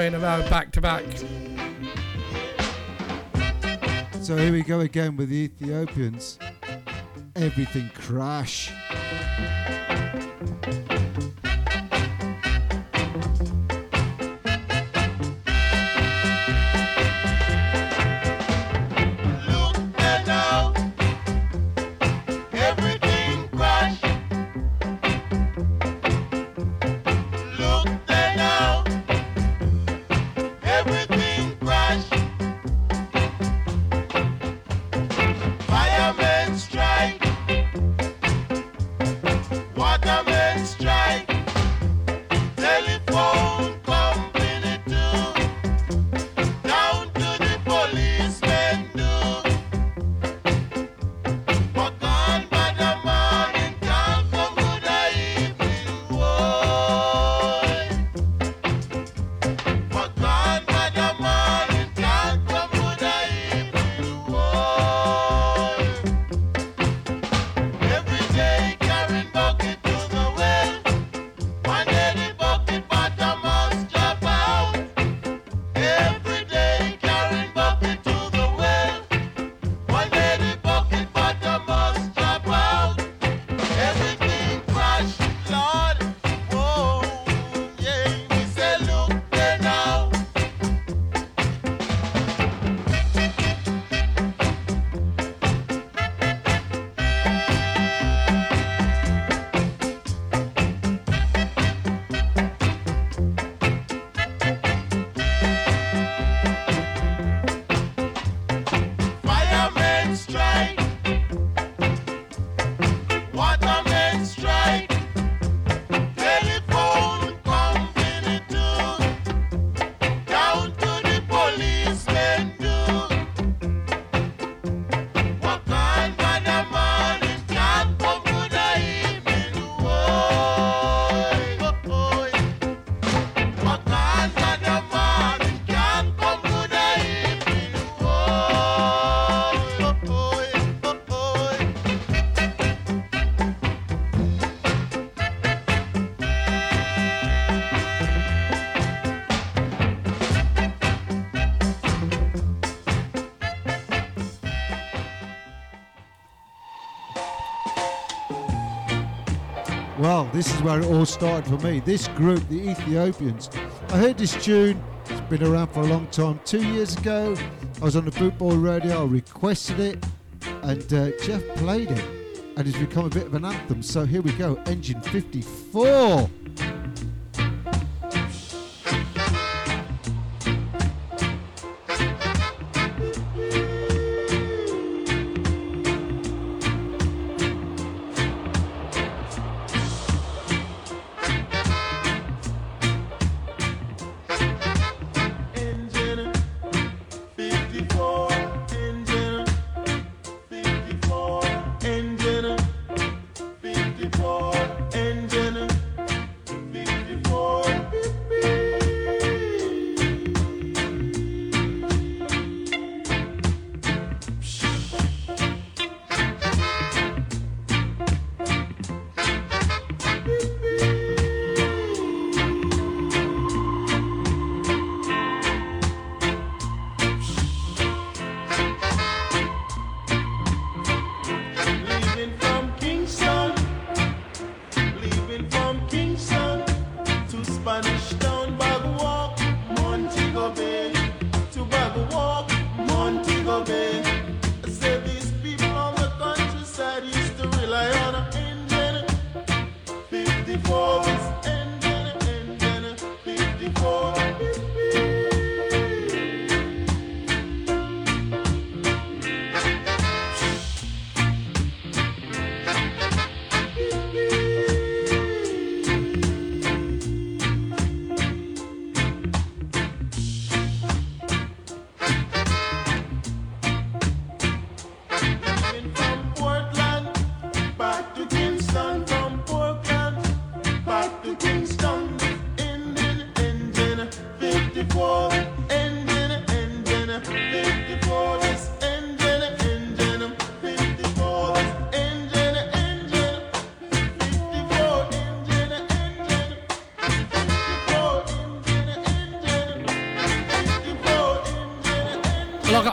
in a row, back to back. So here we go again with the Ethiopians. Everything crash. This is where it all started for me. This group, the Ethiopians. I heard this tune. It's been around for a long time. Two years ago, I was on the Bootboy Radio. I requested it, and uh, Jeff played it, and it's become a bit of an anthem. So here we go. Engine 54.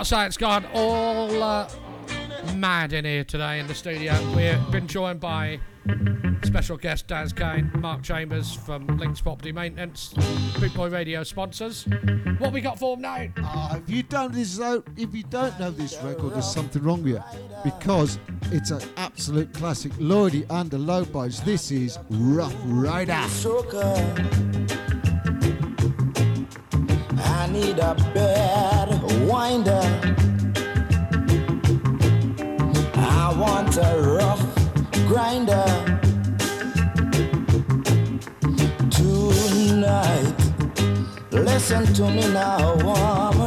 Say, it's gone all uh, mad in here today in the studio. We've been joined by special guest Daz Kane, Mark Chambers from Links Property Maintenance, Boot Boy Radio sponsors. What we got for them now? Ah, if you don't this if you don't know this record, there's something wrong with you because it's an absolute classic. Lloydie and the Lobos. This is Rough Rider. I need a bad I want a rough grinder. Tonight, listen to me now, woman.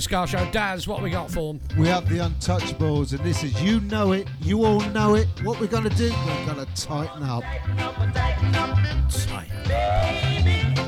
Is a Boot Boy Ska Show. Daz, what we got for 'em? We have the Untouchables, and this is You Know It, you all know it. What we're going to do, we're going to tighten up. Tighten Shake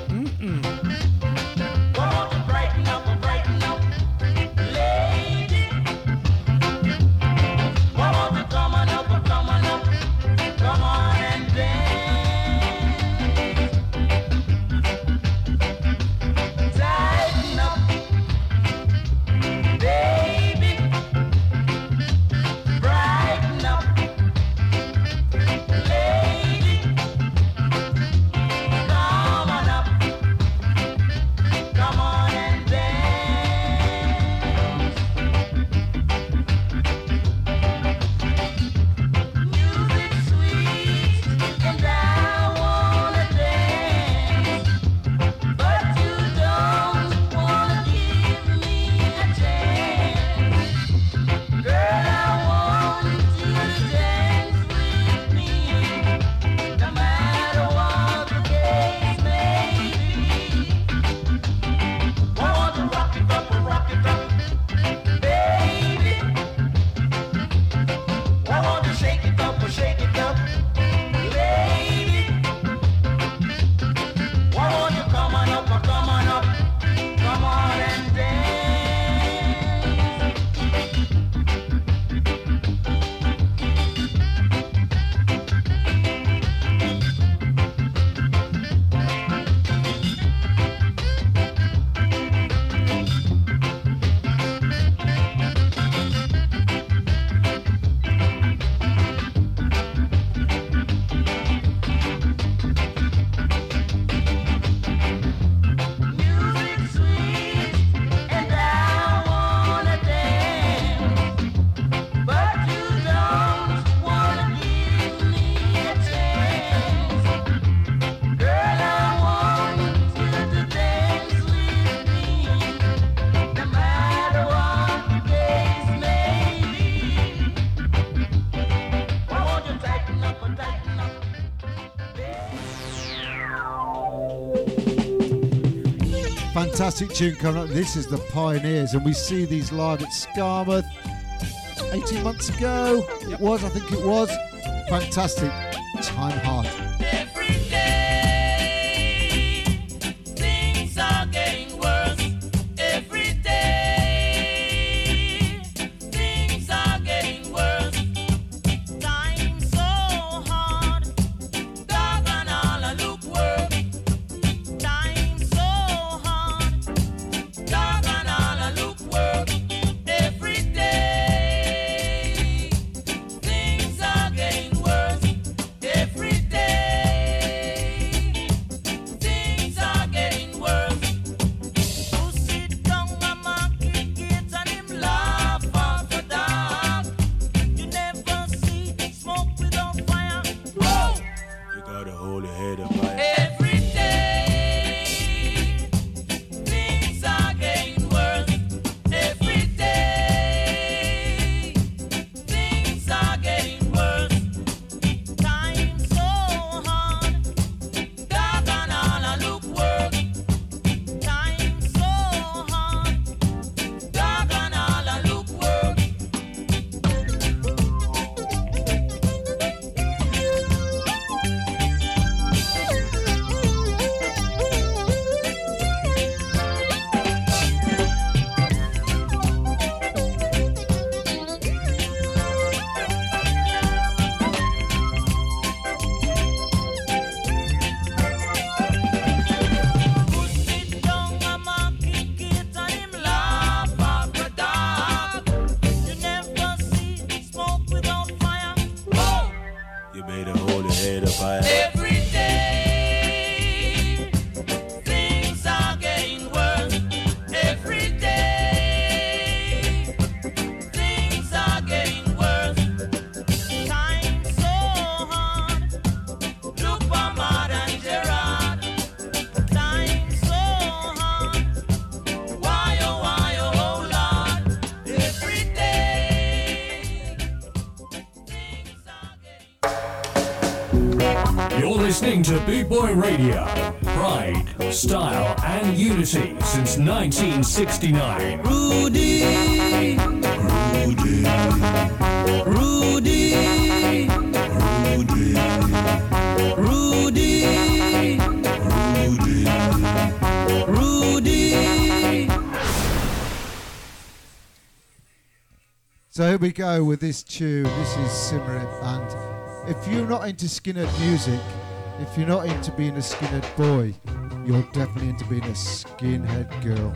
Fantastic tune coming up. This is the Pioneers, and we see these live at Skamouth 18 months ago. It was, I think it was. Fantastic. Listening to Boot Boy Radio. Pride, style, and unity since 1969. Rudy. Rudy. Rudy. Rudy. Rudy. Rudy. So here we go with this tune. This is Simmering, and if you're not into skinhead music, if you're not into being a skinhead boy, you're definitely into being a skinhead girl.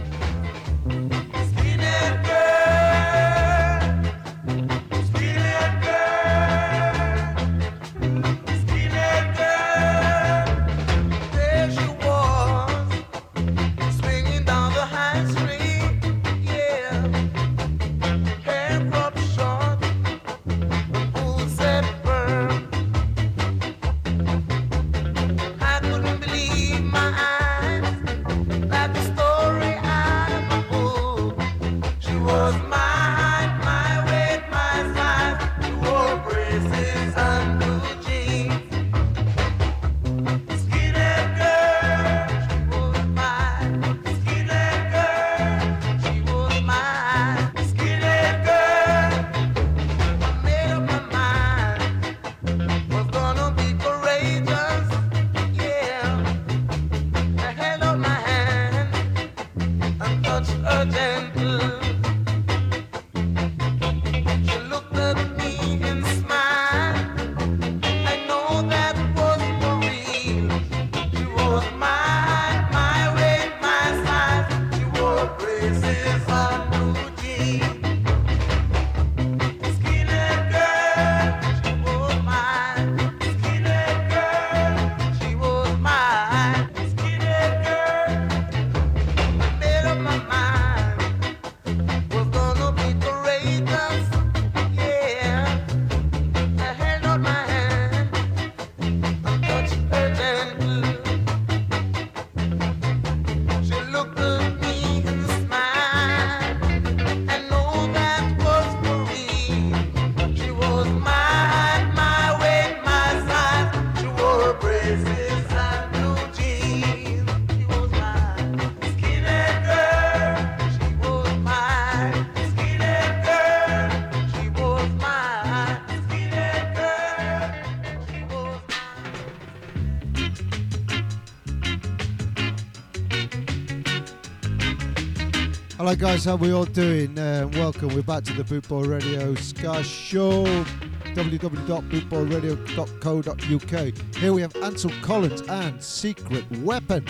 Hello guys, how we all doing? Uh, welcome. We're back to the Boot Boy Radio Ska Show. www.bootboyradio.co.uk. Here we have Ansel Collins and Secret Weapon.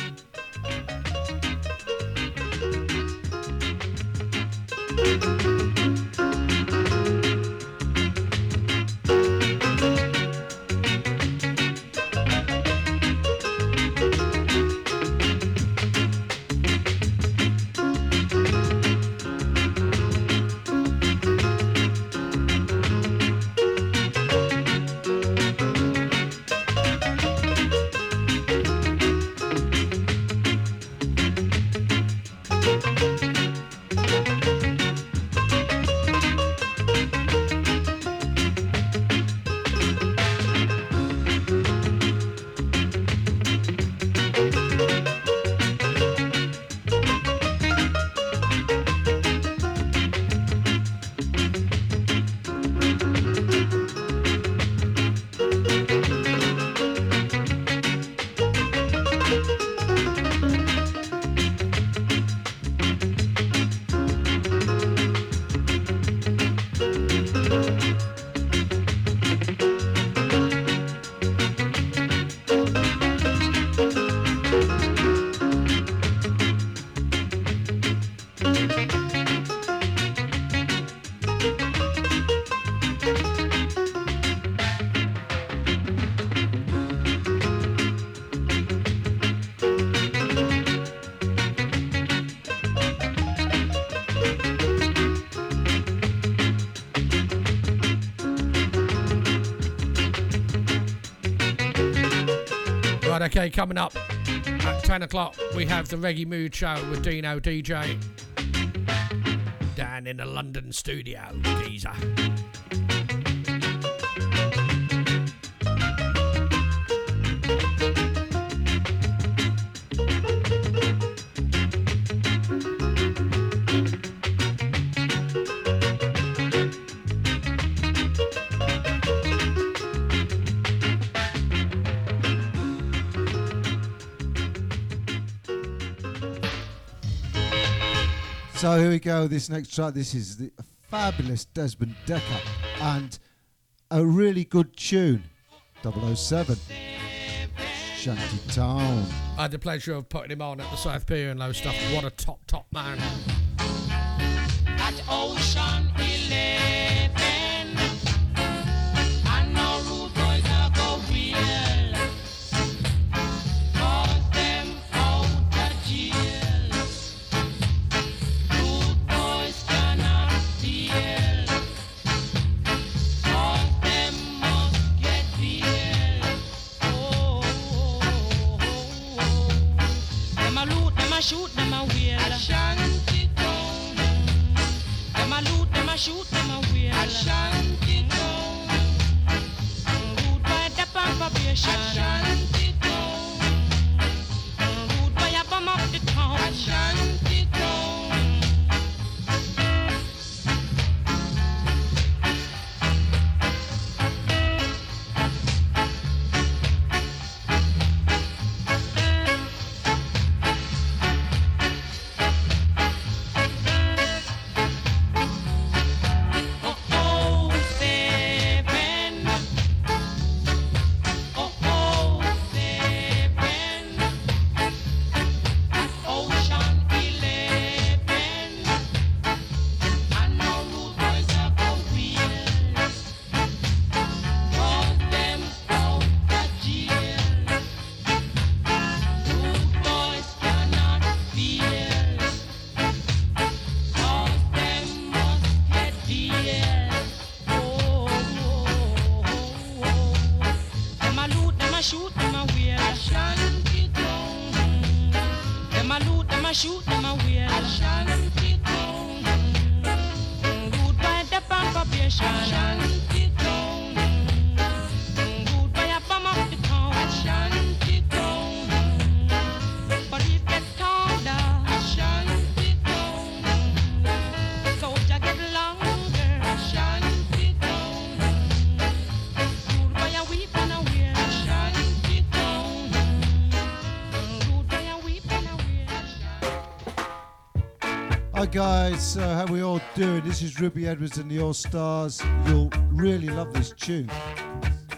Okay, coming up at 10 o'clock, we have the Reggae Mood Show with Dino DJ. Down in the London studio, geezer. So here we go. This next track. This is the fabulous Desmond Dekker and a really good tune. 007. Shantytown. I had the pleasure of putting him on at the South Pier and Lowestoft. What a top, top man. At Ocean 11. On guys, so how we all doing? This is Rupie Edwards and the All Stars. You'll really love this tune.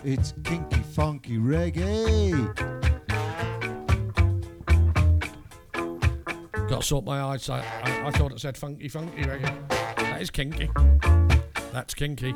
It's kinky, funky reggae. Got sort my eyes. I, I, I thought it said funky, funky reggae. That is kinky. That's kinky.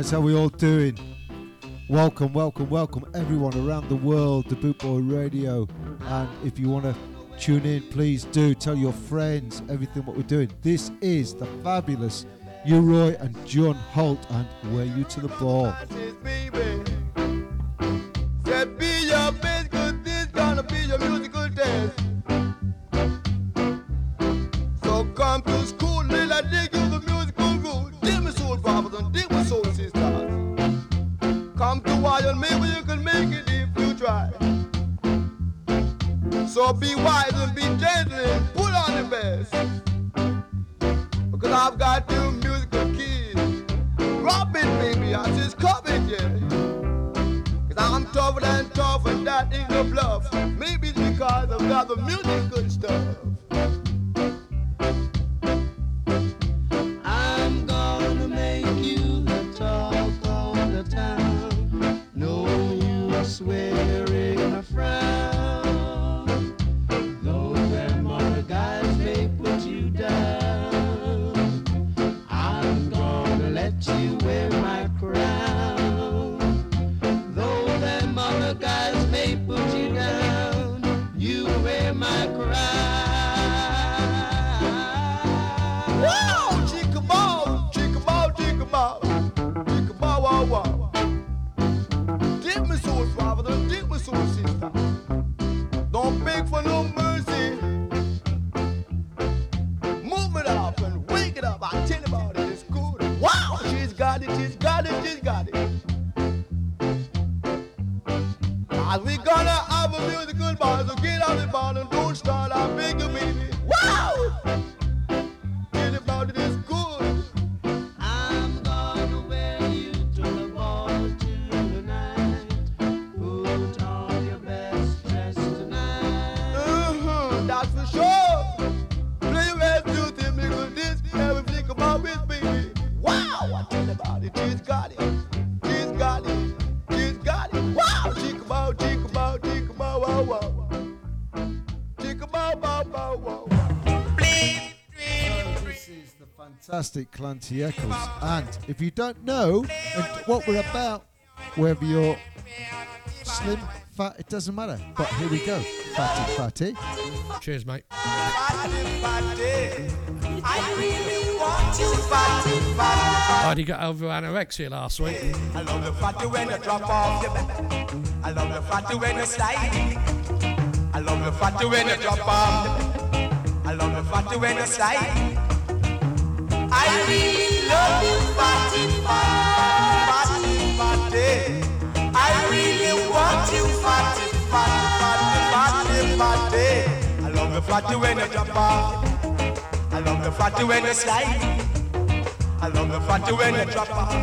Guys, how we all doing? Welcome, welcome, welcome everyone around the world to Bootboy Radio. And if you want to tune in, please do. Tell your friends everything what we're doing. This is the fabulous U-Roy and John Holt and Wear You to the Ball. Fantastic Clancy Eccles. And if you don't know what we're about, whether you're slim, fat, it doesn't matter. But here we go. Fatty, fatty. Cheers, mate. I really want you, fatty, fatty. How'd you get over anorexia last week? I love the fatty when you drop off your back. I love the fatty when you slide. I love the fatty when you drop off. I love the fatty when you slide. Fatty, when you drop off. I love the fatty when you slide. I love the fatty when you drop off.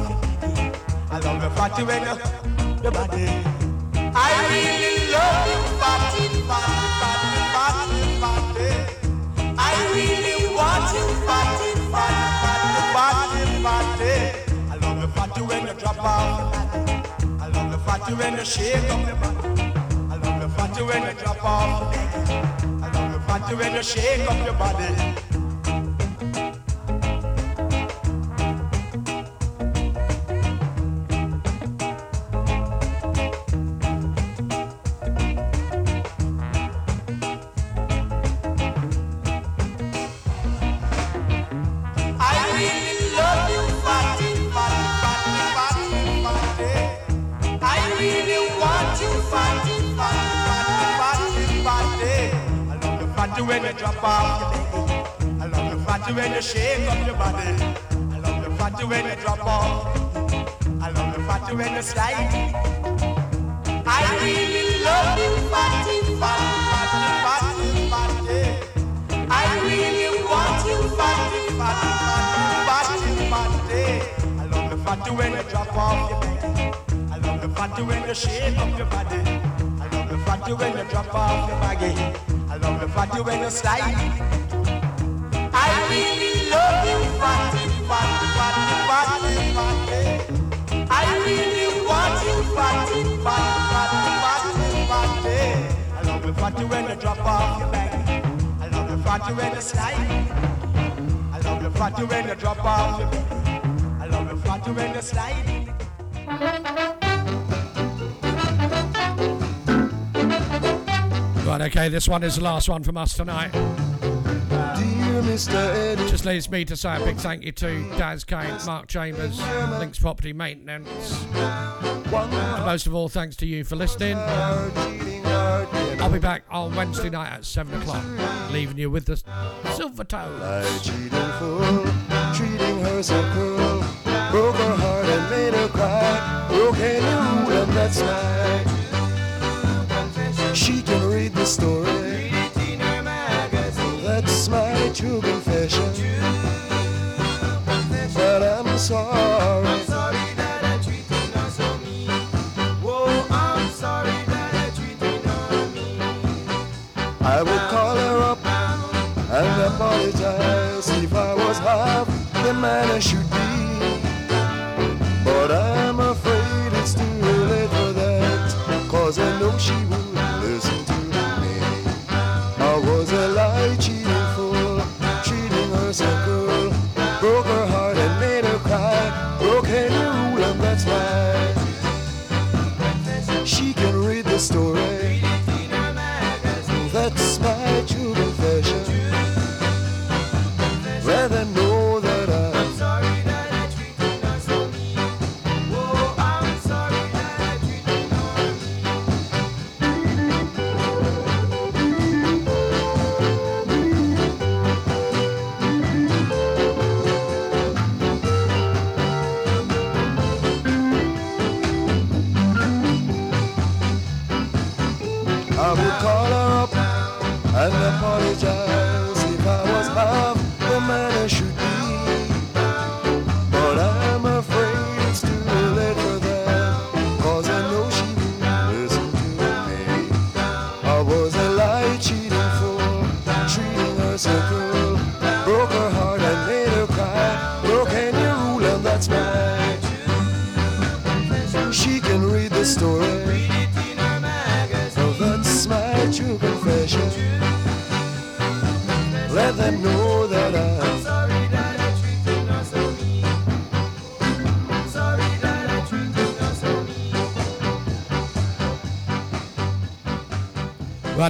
I love the fatty when you your body. I really love you, fatty, fatty, fatty, fatty. I really want you, fatty, fatty, fatty, fatty. I love the fatty when you drop off. I love the fatty when you shake up your body. I love the fatty when you drop off. I love the fatty when you shake up your body. Really want you, fatty, fatty, fatty, fatty. I love the fatty when you drop off. I love the fatty when you shake up your body. I love the fatty when you drop off. I love the fatty when you slide. I really love you, fatty, fatty, fatty, fatty. I really want you, fatty, fatty, fatty, fatty. I love the fatty when you drop off fatty when you shake up your body. I love the fatty when you drop off your baggy. I love the fatty when you slide. I really love you, fatty, fatty, fatty, fatty, fatty. Eh. I really want you, fatty, fatty, fatty, fatty, fatty. Eh. I love the fatty when you drop off your baggy. I love the fatty when you slide. I love the fatty when you drop off your belly. I love the fatty when you slide. Right, okay, this one is the last one from us tonight. Dear Mr. Eddie. Just leaves me to say a big thank you to Daz Kane, Mark Chambers, Links Property Maintenance. And most of all, thanks to you for listening. I'll be back on Wednesday night at 7 o'clock, leaving you with the Silvertones. treating her so cruel. Broke her heart and made her cry. Broke any rule and that's right. Story. That's my true confession. But I'm sorry.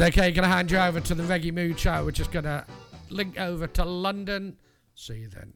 Okay, gonna hand you over to the Reggae Mood Show. We're just gonna link over to London. See you then.